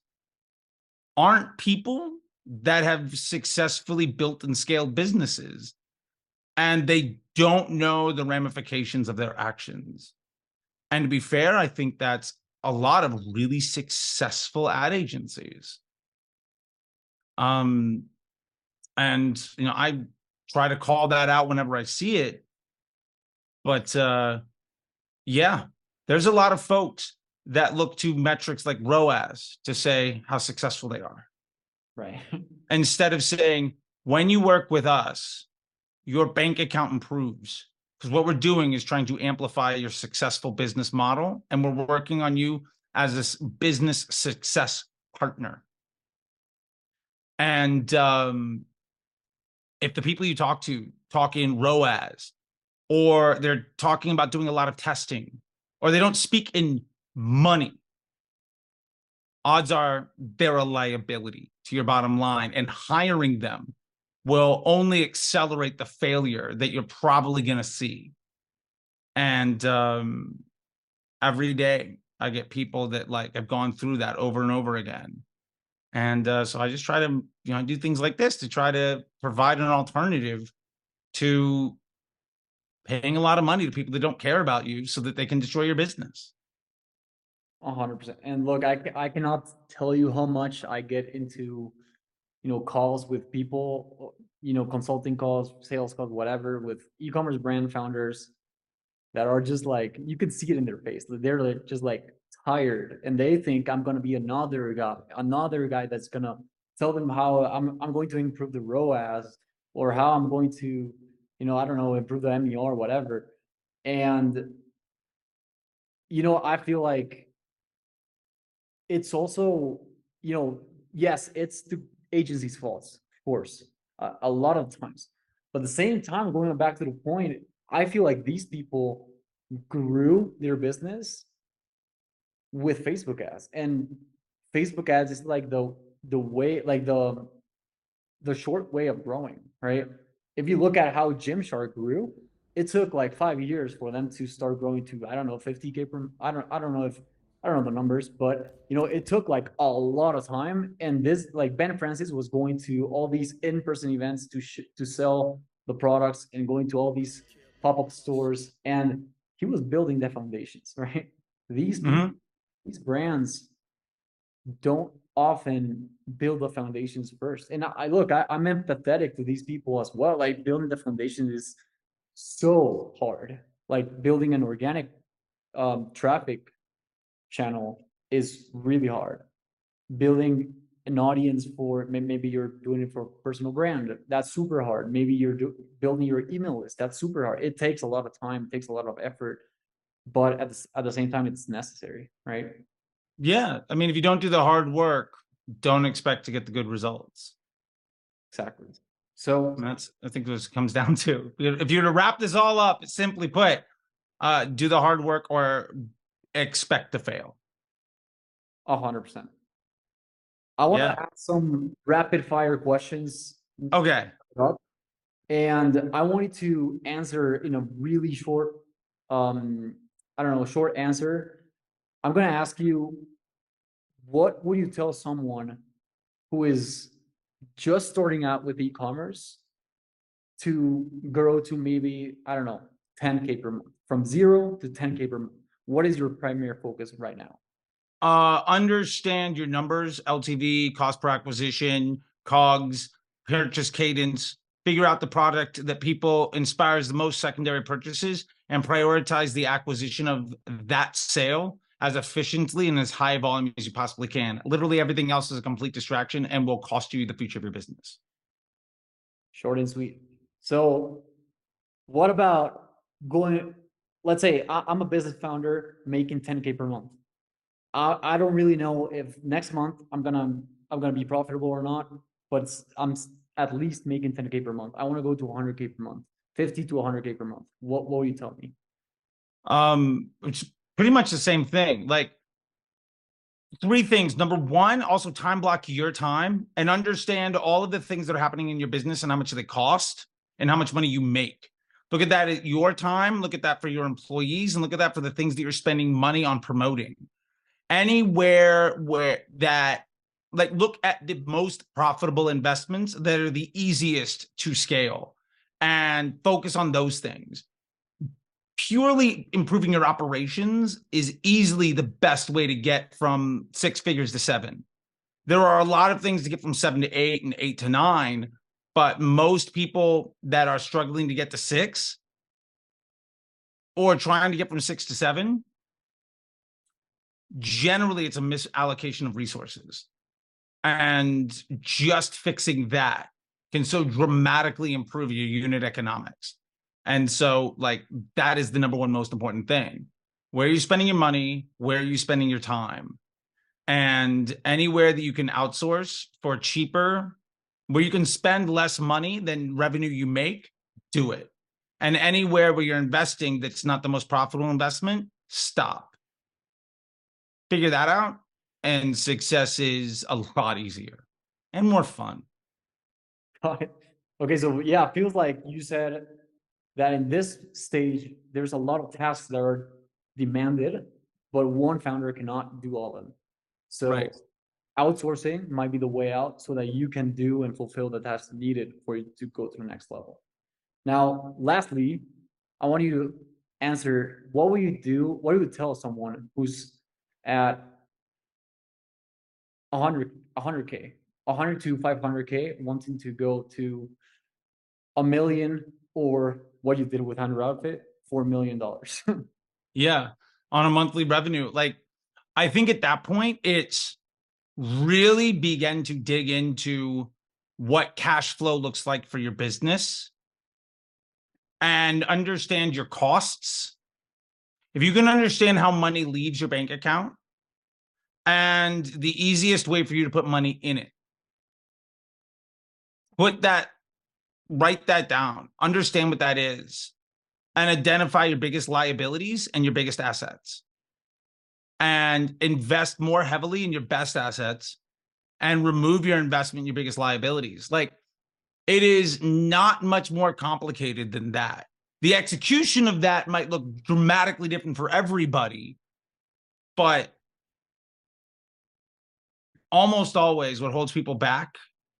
aren't people that have successfully built and scaled businesses and they don't know the ramifications of their actions. And to be fair, I think that's a lot of really successful ad agencies. Um, and you know, I try to call that out whenever I see it. But uh, yeah, there's a lot of folks that look to metrics like ROAS to say how successful they are Right. instead of saying when you work with us your bank account improves because what we're doing is trying to amplify your successful business model and we're working on you as this business success partner and um, if the people you talk to talk in ROAS or they're talking about doing a lot of testing or they don't speak in money odds are they're a liability to your bottom line and hiring them will only accelerate the failure that you're probably going to see. And um every day i get people that like have gone through that over and over again. And uh, so i just try to you know do things like this to try to provide an alternative to paying a lot of money to people that don't care about you so that they can destroy your business hundred percent. And look, I, I cannot tell you how much I get into, you know, calls with people, you know, consulting calls, sales calls, whatever, with e-commerce brand founders that are just like, you can see it in their face. They're like, just like tired and they think I'm gonna be another guy, another guy that's gonna tell them how I'm, I'm going to improve the ROAS or how I'm going to, you know, I don't know, improve the MER whatever. And, you know, I feel like it's also, you know, yes, it's the agency's faults, of course, a, a lot of times. But at the same time, going back to the point, I feel like these people grew their business with Facebook ads. And Facebook ads is like the the way like the the short way of growing, right? If you look at how Gymshark grew, it took like five years for them to start growing to I don't know 50k per I don't I don't know if I don't know the numbers, but you know it took like a lot of time. And this like Ben Francis was going to all these in-person events to sh- to sell the products and going to all these pop-up stores, and he was building the foundations, right? These Mhm. these brands don't often build the foundations first. And I, I look, I, I'm empathetic to these people as well. Like building the foundation is so hard. Like building an organic um, traffic channel is really hard. Building an audience for maybe you're doing it for a personal brand, that's super hard. Maybe you're do, building your email list, that's super hard. It takes a lot of time, takes a lot of effort, but at the, at the same time, it's necessary, right? Yeah. I mean, if you don't do the hard work, don't expect to get the good results. Exactly. So And that's I think this comes down to. If you're to wrap this all up, simply put, uh, do the hard work or expect to fail. A hundred percent. I want to Yeah. ask some rapid fire questions Okay. and I wanted to answer in a really short, um, I don't know, short answer. I'm gonna ask you, what would you tell someone who is just starting out with e-commerce to grow to maybe, I don't know, 10k per month, from zero to 10k per month? What is your primary focus right now? Uh, understand your numbers, LTV, cost per acquisition, COGS, purchase cadence, figure out the product that people inspires the most secondary purchases and prioritize the acquisition of that sale as efficiently and as high volume as you possibly can. Literally everything else is a complete distraction and will cost you the future of your business. Short and sweet. So what about going, let's say I, I'm a business founder making 10K per month. I, I don't really know if next month I'm gonna, I'm gonna be profitable or not, but I'm at least making 10K per month. I wanna go to 100K per month, 50 to 100K per month. What, what will you tell me? Um, it's pretty much the same thing. Like three things. Number one, also time block your time and understand all of the things that are happening in your business and how much they cost and how much money you make. Look at that at your time, look at that for your employees, and look at that for the things that you're spending money on promoting. Anywhere where that like look at the most profitable investments that are the easiest to scale and focus on those things purely improving your operations is easily the best way to get from six figures to seven. There are a lot of things to get from seven to eight and eight to nine, but most people that are struggling to get to six or trying to get from six to seven, generally it's a misallocation of resources. And just fixing that can so dramatically improve your unit economics. And so, like, that is the number one most important thing. Where are you spending your money? Where are you spending your time? And anywhere that you can outsource for cheaper, where you can spend less money than revenue you make, do it. And anywhere where you're investing that's not the most profitable investment, stop. Figure that out, and success is a lot easier and more fun. Okay, so yeah, it feels like you said that in this stage, there's a lot of tasks that are demanded, but one founder cannot do all of them. So Right. Outsourcing might be the way out so that you can do and fulfill the tasks needed for you to go to the next level. Now, lastly, I want you to answer what will you do? What do you tell someone who's at 100 100k 100 to 500k wanting to go to a million or what you did with Underoutfit four million dollars Yeah, on a monthly revenue. Like, I think at that point, it's really begin to dig into what cash flow looks like for your business and understand your costs. If you can understand how money leaves your bank account and the easiest way for you to put money in it, put that, write that down, understand what that is and identify your biggest liabilities and your biggest assets and invest more heavily in your best assets and remove your investment in your biggest liabilities. Like it is not much more complicated than that. The execution of that might look dramatically different for everybody, but almost always what holds people back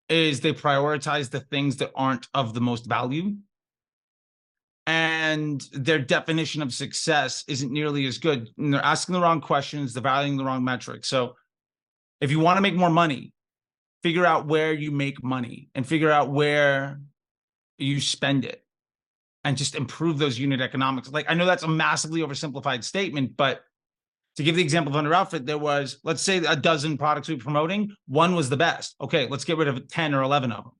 is they prioritize the things that aren't of the most value and their definition of success isn't nearly as good. And they're asking the wrong questions, they're valuing the wrong metrics. So if you want to make more money, figure out where you make money and figure out where you spend it and just improve those unit economics. Like I know that's a massively oversimplified statement, but to give the example of Underoutfit, there was, let's say a dozen products we were promoting, one was the best. Okay, let's get rid of 10 or 11 of them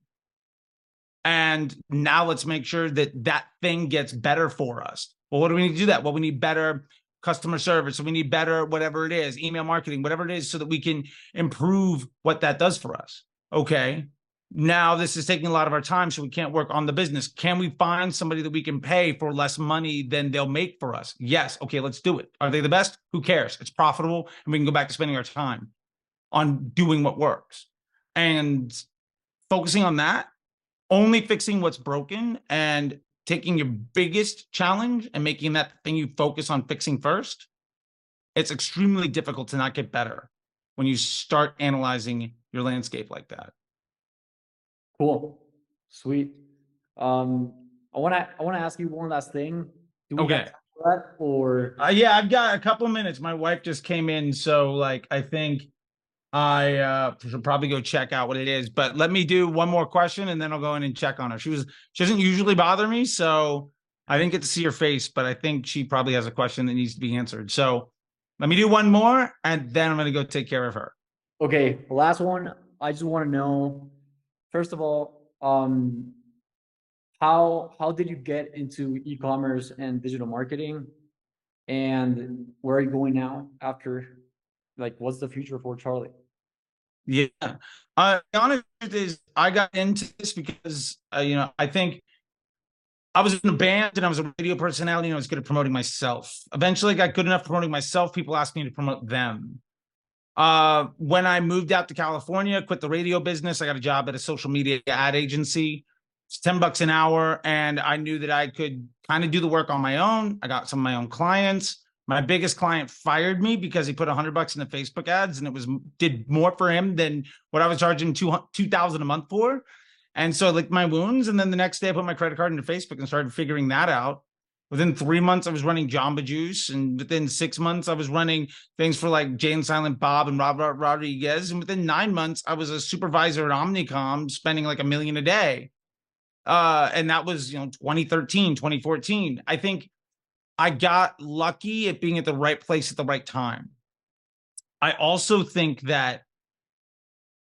and now let's make sure that that thing gets better for us. Well what do we need to do that? Well we need better customer service. We need better whatever it is email marketing whatever it is so that we can improve what that does for us. Okay. Now this is taking a lot of our time so we can't work on the business. Can we find somebody that we can pay for less money than they'll make for us? Yes. Okay let's do it. Are they the best? Who cares? It's profitable and we can go back to spending our time on doing what works. And focusing on that only fixing what's broken and taking your biggest challenge and making that thing you focus on fixing first, it's extremely difficult to not get better when you start analyzing your landscape like that. Cool. Sweet. Um, I want to I want to ask you one last thing. Do we okay. That or uh, yeah, I've got a couple minutes. My wife just came in, so like I think I uh, should probably go check out what it is. But let me do one more question and then I'll go in and check on her. She was she doesn't usually bother me, so I didn't get to see her face, but I think she probably has a question that needs to be answered. So let me do one more and then I'm gonna go take care of her. Okay, last one. I just want to know, first of all, um, how how did you get into e-commerce and digital marketing, and where are you going now after? Like, what's the future for Charley? Yeah. Uh, the honest truth is, I got into this because, uh, you know, I think I was in a band and I was a radio personality and I was good at promoting myself. Eventually, I got good enough promoting myself. People asked me to promote them. Uh, when I moved out to California, quit the radio business, I got a job at a social media ad agency. It's 10 bucks an hour. And I knew that I could kind of do the work on my own. I got some of my own clients. My biggest client fired me because he put a hundred bucks in the Facebook ads and it was did more for him than what I was charging two two thousand a month for. And so I licked my wounds. And then the next day I put my credit card into Facebook and started figuring that out. Within three months, I was running Jamba Juice. And within six months, I was running things for like Jay and Silent Bob and Robert Rodriguez. And within nine months, I was a supervisor at Omnicom spending like a million a day. Uh, and that was, you know, 2013, 2014. I think I got lucky at being at the right place at the right time. I also think that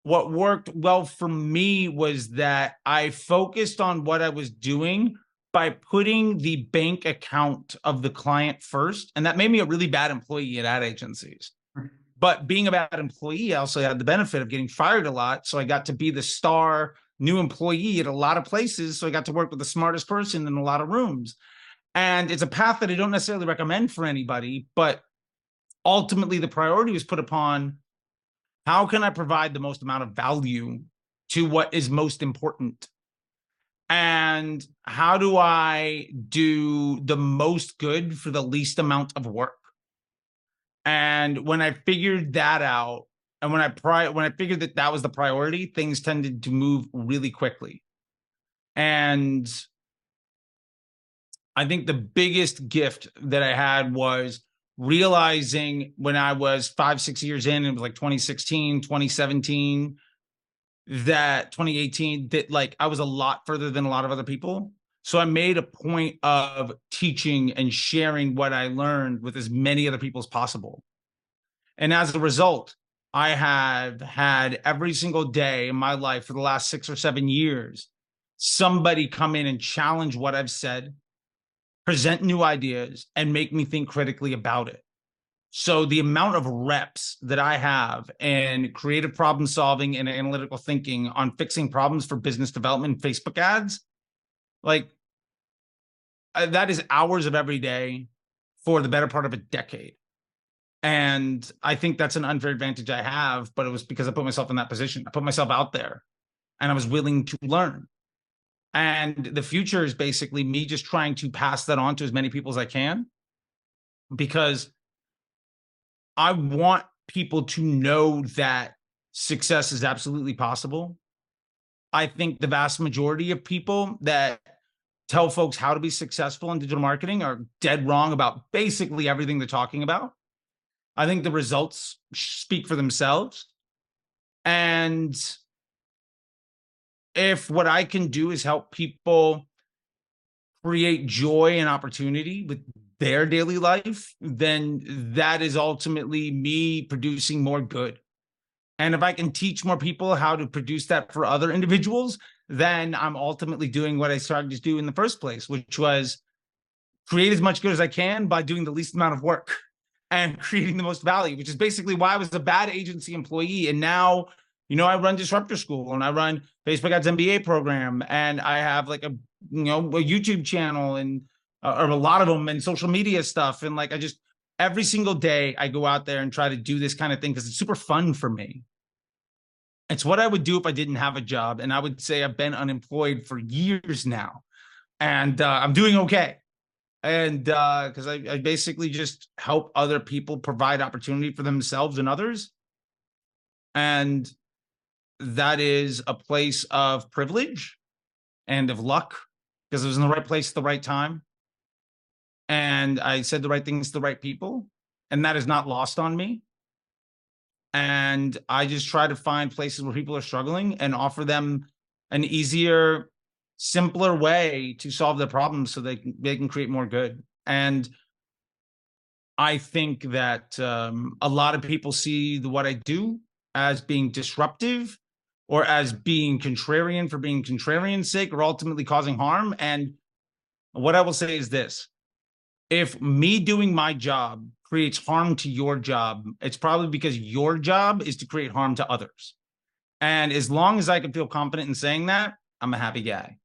what worked well for me was that I focused on what I was doing by putting the bank account of the client first. And that made me a really bad employee at ad agencies. Mm. But being a bad employee, I also had the benefit of getting fired a lot. So I got to be the star new employee at a lot of places. So I got to work with the smartest person in a lot of rooms. And it's a path that I don't necessarily recommend for anybody, but ultimately the priority was put upon how can I provide the most amount of value to what is most important? And how do I do the most good for the least amount of work? And when I figured that out, and when I pri- when I figured that that was the priority, things tended to move really quickly. And I think the biggest gift that I had was realizing when I was five, six years in, it was like 2016, 2017, that 2018, that like I was a lot further than a lot of other people. So I made a point of teaching and sharing what I learned with as many other people as possible. And as a result, I have had every single day in my life for the last six or seven years somebody come in and challenge what I've said, present new ideas, and make me think critically about it. So the amount of reps that I have in creative problem solving and analytical thinking on fixing problems for business development, Facebook ads, like uh, that is hours of every day for the better part of a decade. And I think that's an unfair advantage I have, but it was because I put myself in that position. I put myself out there and I was willing to learn. And the future is basically me just trying to pass that on to as many people as I can because I want people to know that success is absolutely possible. I think the vast majority of people that tell folks how to be successful in digital marketing are dead wrong about basically everything they're talking about. I think the results speak for themselves. And if what I can do is help people create joy and opportunity with their daily life, then that is ultimately me producing more good. And if I can teach more people how to produce that for other individuals, then I'm ultimately doing what I started to do in the first place, which was create as much good as I can by doing the least amount of work and creating the most value, which is basically why I was a bad agency employee. And now you know, I run Disrupter School and I run Facebook Ads MBA program, and I have like a you know a YouTube channel and uh, or a lot of them and social media stuff, and like I just every single day I go out there and try to do this kind of thing because it's super fun for me. It's what I would do if I didn't have a job, and I would say I've been unemployed for years now, and uh, I'm doing okay. And because uh, I, I basically just help other people provide opportunity for themselves and others. And that is a place of privilege and of luck because it was in the right place at the right time. And I said the right things to the right people. And that is not lost on me. And I just try to find places where people are struggling and offer them an easier, simpler way to solve their problems so they can, they can create more good. And I think that um, a lot of people see what I do as being disruptive or as being contrarian for being contrarian's sake or ultimately causing harm. And what I will say is this if me doing my job creates harm to your job, it's probably because your job is to create harm to others. And as long as I can feel confident in saying that, I'm a happy guy.